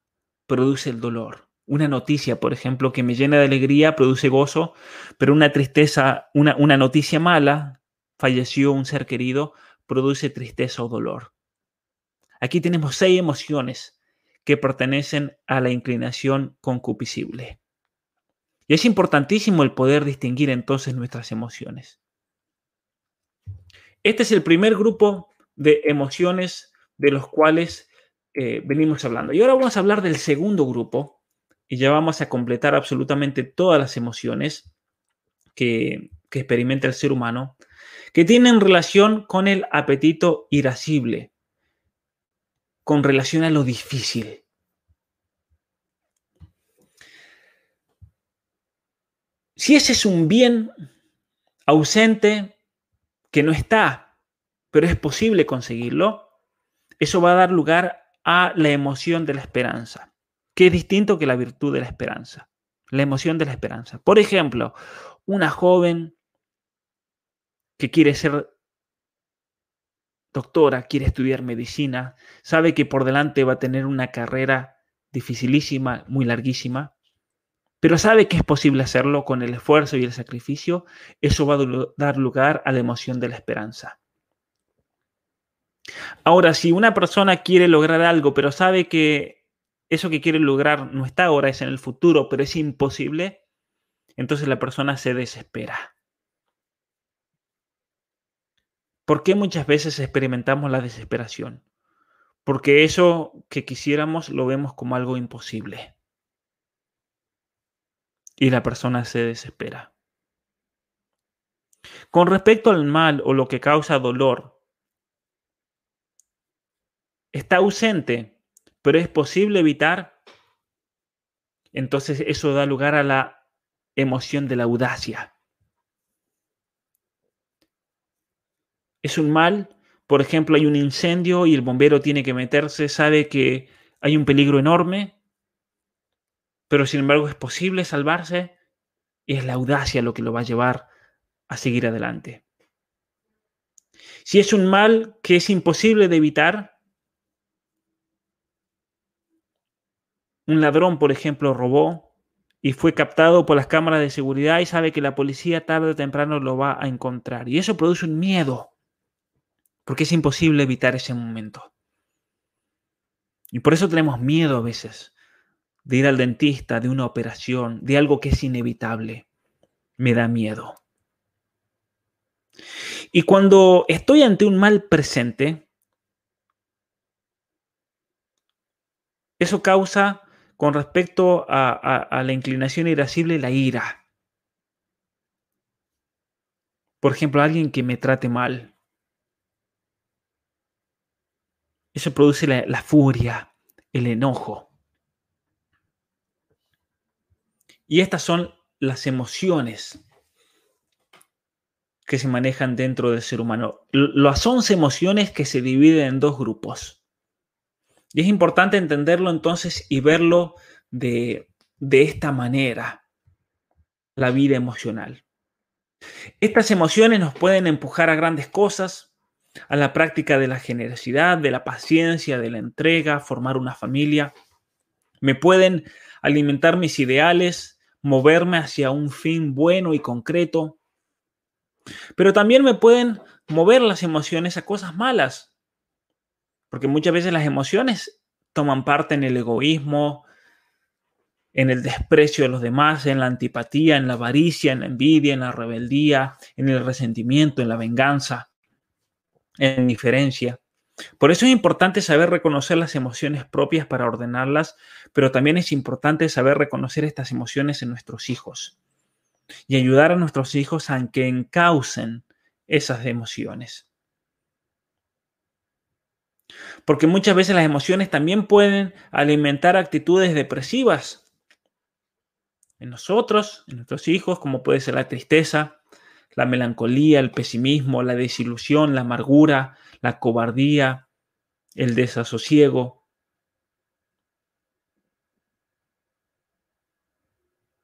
produce el dolor. Una noticia, por ejemplo, que me llena de alegría, produce gozo, pero una tristeza, una, una noticia mala, falleció un ser querido, produce tristeza o dolor. Aquí tenemos seis emociones que pertenecen a la inclinación concupiscible. Y es importantísimo el poder distinguir entonces nuestras emociones. Este es el primer grupo de emociones de los cuales eh, venimos hablando. Y ahora vamos a hablar del segundo grupo y ya vamos a completar absolutamente todas las emociones que, que experimenta el ser humano, que tienen relación con el apetito irascible, con relación a lo difícil. Si ese es un bien ausente que no está, pero es posible conseguirlo, eso va a dar lugar a la emoción de la esperanza, que es distinto que la virtud de la esperanza. La emoción de la esperanza. Por ejemplo, una joven que quiere ser doctora, quiere estudiar medicina, sabe que por delante va a tener una carrera dificilísima, muy larguísima, pero sabe que es posible hacerlo con el esfuerzo y el sacrificio, eso va a dar lugar a la emoción de la esperanza. Ahora, si una persona quiere lograr algo, pero sabe que eso que quiere lograr no está ahora, es en el futuro, pero es imposible, entonces la persona se desespera. ¿Por qué muchas veces experimentamos la desesperación? Porque eso que quisiéramos lo vemos como algo imposible. Y la persona se desespera. Con respecto al mal o lo que causa dolor, está ausente, pero es posible evitar, entonces eso da lugar a la emoción de la audacia. Es un mal, por ejemplo, hay un incendio y el bombero tiene que meterse, sabe que hay un peligro enorme, pero sin embargo es posible salvarse y es la audacia lo que lo va a llevar a seguir adelante. Si es un mal que es imposible de evitar, Un ladrón, por ejemplo, robó y fue captado por las cámaras de seguridad y sabe que la policía tarde o temprano lo va a encontrar. Y eso produce un miedo, porque es imposible evitar ese momento. Y por eso tenemos miedo a veces de ir al dentista, de una operación, de algo que es inevitable. Me da miedo. Y cuando estoy ante un mal presente, eso causa con respecto a, la inclinación irascible, la ira. Por ejemplo, alguien que me trate mal. Eso produce la, furia, el enojo. Y estas son las emociones que se manejan dentro del ser humano. Las 11 emociones que se dividen en dos grupos. Y es importante entenderlo entonces y verlo de, esta manera, la vida emocional. Estas emociones nos pueden empujar a grandes cosas, a la práctica de la generosidad, de la paciencia, de la entrega, formar una familia. Me pueden alimentar mis ideales, moverme hacia un fin bueno y concreto. Pero también me pueden mover las emociones a cosas malas, porque muchas veces las emociones toman parte en el egoísmo, en el desprecio de los demás, en la antipatía, en la avaricia, en la envidia, en la rebeldía, en el resentimiento, en la venganza, en la indiferencia. Por eso es importante saber reconocer las emociones propias para ordenarlas, pero también es importante saber reconocer estas emociones en nuestros hijos y ayudar a nuestros hijos a que encaucen esas emociones. Porque muchas veces las emociones también pueden alimentar actitudes depresivas en nosotros, en nuestros hijos, como puede ser la tristeza, la melancolía, el pesimismo, la desilusión, la amargura, la cobardía, el desasosiego.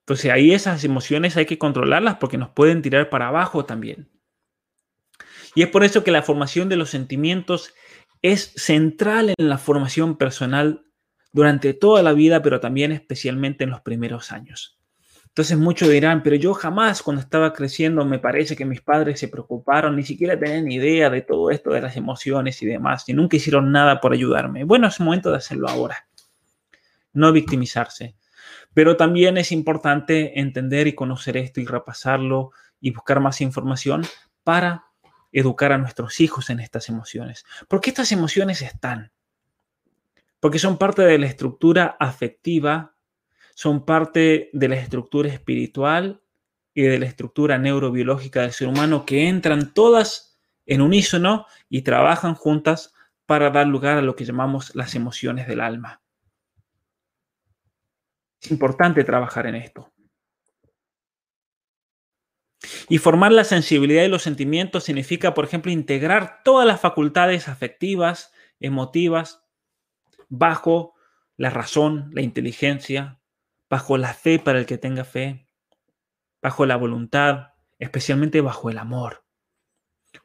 Entonces ahí esas emociones hay que controlarlas porque nos pueden tirar para abajo también. Y es por eso que la formación de los sentimientos es central en la formación personal durante toda la vida, pero también especialmente en los primeros años. Entonces muchos dirán, pero yo jamás cuando estaba creciendo me parece que mis padres se preocuparon, ni siquiera tenían idea de todo esto de las emociones y demás, y nunca hicieron nada por ayudarme. Bueno, es momento de hacerlo ahora, no victimizarse. Pero también es importante entender y conocer esto y repasarlo y buscar más información para educar a nuestros hijos en estas emociones. Porque estas emociones están. Porque son parte de la estructura afectiva, son parte de la estructura espiritual y de la estructura neurobiológica del ser humano que entran todas en unísono y trabajan juntas para dar lugar a lo que llamamos las emociones del alma. Es importante trabajar en esto. Y formar la sensibilidad y los sentimientos significa, por ejemplo, integrar todas las facultades afectivas, emotivas, bajo la razón, la inteligencia, bajo la fe para el que tenga fe, bajo la voluntad, especialmente bajo el amor.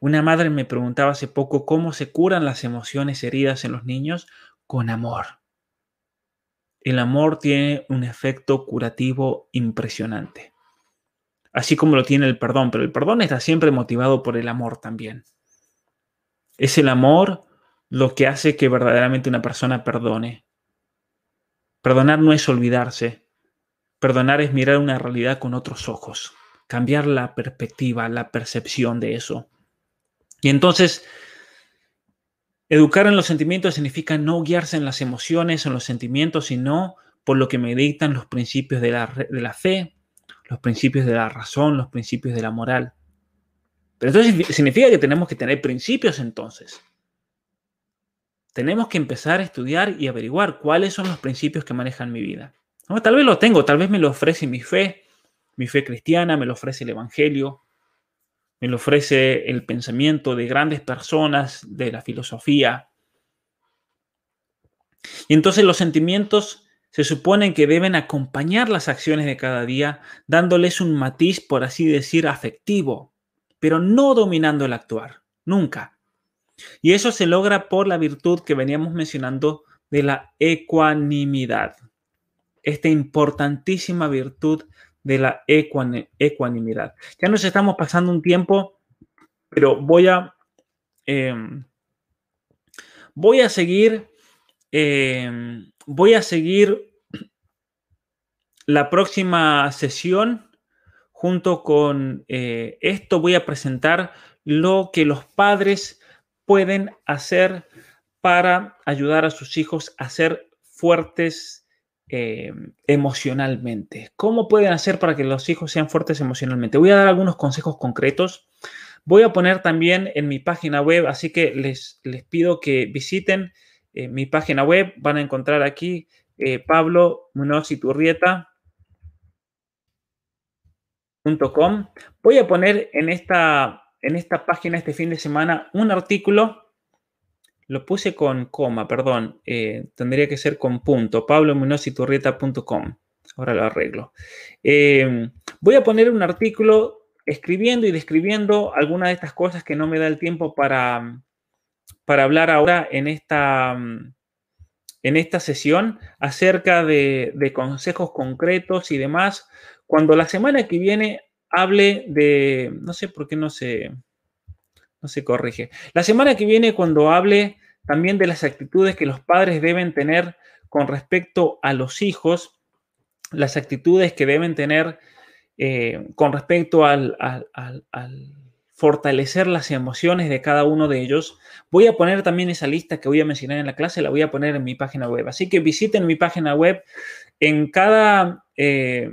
Una madre me preguntaba hace poco cómo se curan las emociones heridas en los niños con amor. El amor tiene un efecto curativo impresionante, así como lo tiene el perdón, pero el perdón está siempre motivado por el amor también. Es el amor lo que hace que verdaderamente una persona perdone. Perdonar no es olvidarse, perdonar es mirar una realidad con otros ojos, cambiar la perspectiva, la percepción de eso. Y entonces, educar en los sentimientos significa no guiarse en las emociones en los sentimientos, sino por lo que me dictan los principios de la, de la fe, los principios de la razón, los principios de la moral. Pero entonces significa que tenemos que tener principios entonces. Tenemos que empezar a estudiar y averiguar cuáles son los principios que manejan mi vida. Tal vez lo tengo, tal vez me lo ofrece mi fe, mi fe cristiana, me lo ofrece el Evangelio, me lo ofrece el pensamiento de grandes personas de la filosofía. Y entonces los sentimientos se suponen que deben acompañar las acciones de cada día, dándoles un matiz, por así decir, afectivo, pero no dominando el actuar, nunca. Y eso se logra por la virtud que veníamos mencionando de la ecuanimidad, esta importantísima virtud de la ecuanimidad. Ya nos estamos pasando un tiempo, pero voy a, em, voy a seguir, em, voy a seguir la próxima sesión junto con eh, esto voy a presentar lo que los padres pueden hacer para ayudar a sus hijos a ser fuertes eh, emocionalmente. ¿Cómo pueden hacer para que los hijos sean fuertes emocionalmente? Voy a dar algunos consejos concretos. Voy a poner también en mi página web, así que les, les pido que visiten eh, mi página web. Van a encontrar aquí eh, Pablo Munoz Voy a poner en esta, en esta página este fin de semana un artículo lo puse con coma, perdón. Eh, tendría que ser con punto. pablomunociturrieta.com. Ahora lo arreglo. Em, voy a poner un artículo escribiendo y describiendo algunas de estas cosas que no me da el tiempo para, para hablar ahora en esta, en esta sesión acerca de, de consejos concretos y demás. Cuando la semana que viene hable de, no sé por qué no se, no se corrige. La semana que viene, cuando hable también de las actitudes que los padres deben tener con respecto a los hijos, las actitudes que deben tener eh, con respecto al, fortalecer las emociones de cada uno de ellos. Voy a poner también esa lista que voy a mencionar en la clase, la voy a poner en mi página web. Así que visiten mi página web. En cada eh,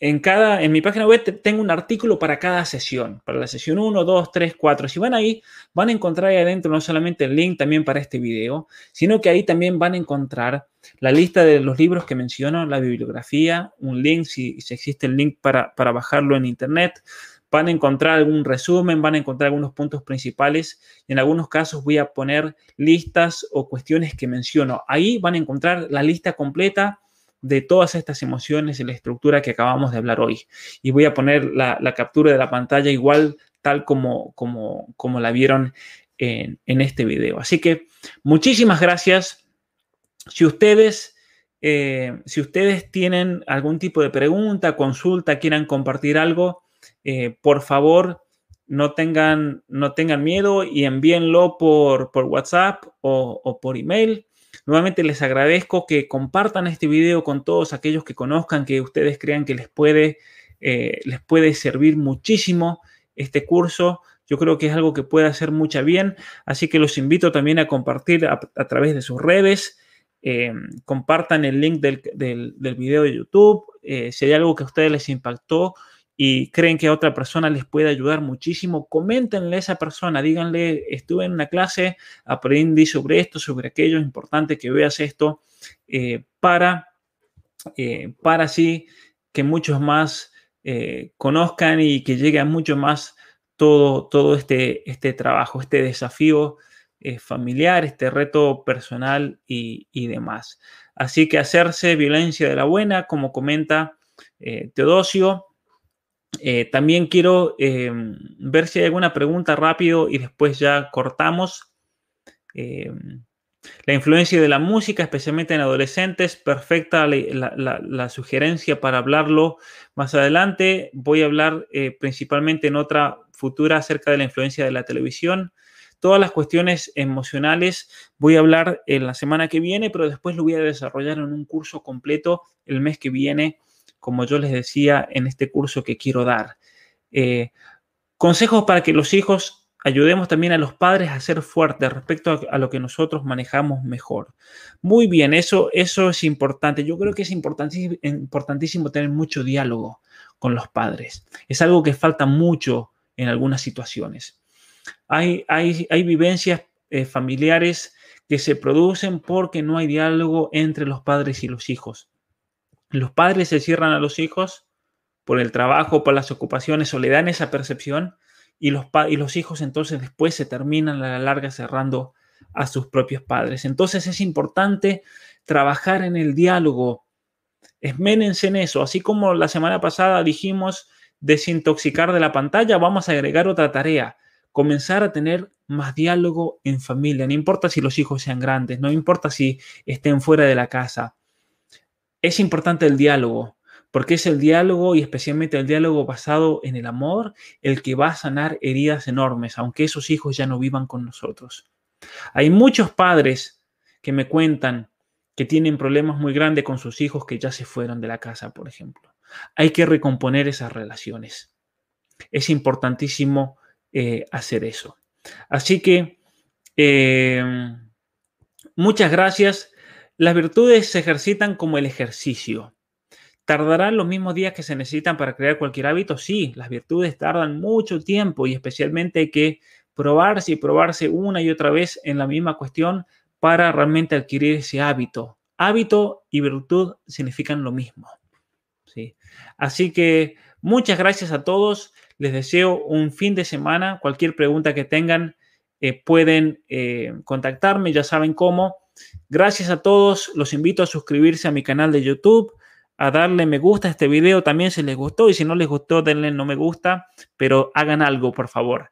en, cada, en mi página web tengo un artículo para cada sesión, para la sesión 1, 2, 3, 4. Si van ahí, van a encontrar ahí adentro no solamente el link también para este video, sino que ahí también van a encontrar la lista de los libros que menciono, la bibliografía, un link, si, si existe el link para, para bajarlo en internet, van a encontrar algún resumen, van a encontrar algunos puntos principales. En algunos casos voy a poner listas o cuestiones que menciono. Ahí van a encontrar la lista completa de todas estas emociones y la estructura que acabamos de hablar hoy. Y voy a poner la, captura de la pantalla igual tal como, como, como la vieron en, este video. Así que muchísimas gracias. Si ustedes, eh, si ustedes tienen algún tipo de pregunta, consulta, quieran compartir algo, eh, por favor, no tengan, no tengan miedo y envíenlo por, por WhatsApp o por email. Nuevamente les agradezco que compartan este video con todos aquellos que conozcan, que ustedes crean que les puede, eh, les puede servir muchísimo este curso. Yo creo que es algo que puede hacer mucha bien, así que los invito también a compartir a, través de sus redes. Eh, compartan el link del, del, video de YouTube. Eh, si hay algo que a ustedes les impactó, y creen que a otra persona les puede ayudar muchísimo, coméntenle a esa persona, díganle, estuve en una clase, aprendí sobre esto, sobre aquello, es importante que veas esto, eh, para, eh, para así que muchos más eh, conozcan y que llegue a mucho más todo, todo este, este trabajo, este desafío familiar, este reto personal y, y, demás. Así que hacerse violencia de la buena, como comenta Teodosio, Eh, también quiero em, ver si hay alguna pregunta rápido y después ya cortamos. Em, la influencia de la música, especialmente en adolescentes, perfecta la, sugerencia para hablarlo más adelante. Voy a hablar eh, principalmente en otra futura acerca de la influencia de la televisión. Todas las cuestiones emocionales voy a hablar en la semana que viene, pero después lo voy a desarrollar en un curso completo el mes que viene, como yo les decía en este curso que quiero dar. Eh, consejos para que los hijos ayudemos también a los padres a ser fuertes respecto a, lo que nosotros manejamos mejor. Muy bien, eso, eso es importante. Yo creo que es importantísimo, tener mucho diálogo con los padres. Es algo que falta mucho en algunas situaciones. Hay, hay, vivencias eh, familiares que se producen porque no hay diálogo entre los padres y los hijos. Los padres se cierran a los hijos por el trabajo, por las ocupaciones o le dan esa percepción y los, y los hijos entonces después se terminan a la larga cerrando a sus propios padres. Entonces es importante trabajar en el diálogo. Esménense en eso. Así como la semana pasada dijimos desintoxicar de la pantalla, vamos a agregar otra tarea comenzar a tener más diálogo en familia. No importa si los hijos sean grandes, no importa si estén fuera de la casa. Es importante el diálogo, porque es el diálogo y especialmente el diálogo basado en el amor el que va a sanar heridas enormes, aunque esos hijos ya no vivan con nosotros. Hay muchos padres que me cuentan que tienen problemas muy grandes con sus hijos que ya se fueron de la casa, por ejemplo. Hay que recomponer esas relaciones. Es importantísimo eh, hacer eso. Así que eh, muchas gracias. Las virtudes se ejercitan como el ejercicio. ¿Tardarán los mismos días que se necesitan para crear cualquier hábito? Sí, las virtudes tardan mucho tiempo y especialmente hay que probarse y probarse una y otra vez en la misma cuestión para realmente adquirir ese hábito. Hábito y virtud significan lo mismo. ¿sí? Así que muchas gracias a todos. Les deseo un fin de semana. Cualquier pregunta que tengan eh, pueden eh, contactarme, ya saben cómo. Gracias a todos. Los invito a suscribirse a mi canal de YouTube, a darle me gusta a este video también si les gustó y si no les gustó denle no me gusta, pero hagan algo por favor.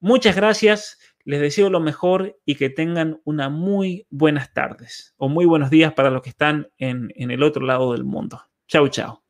Muchas gracias. Les deseo lo mejor y que tengan una muy buenas tardes o muy buenos días para los que están en, en el otro lado del mundo. Chau, chao.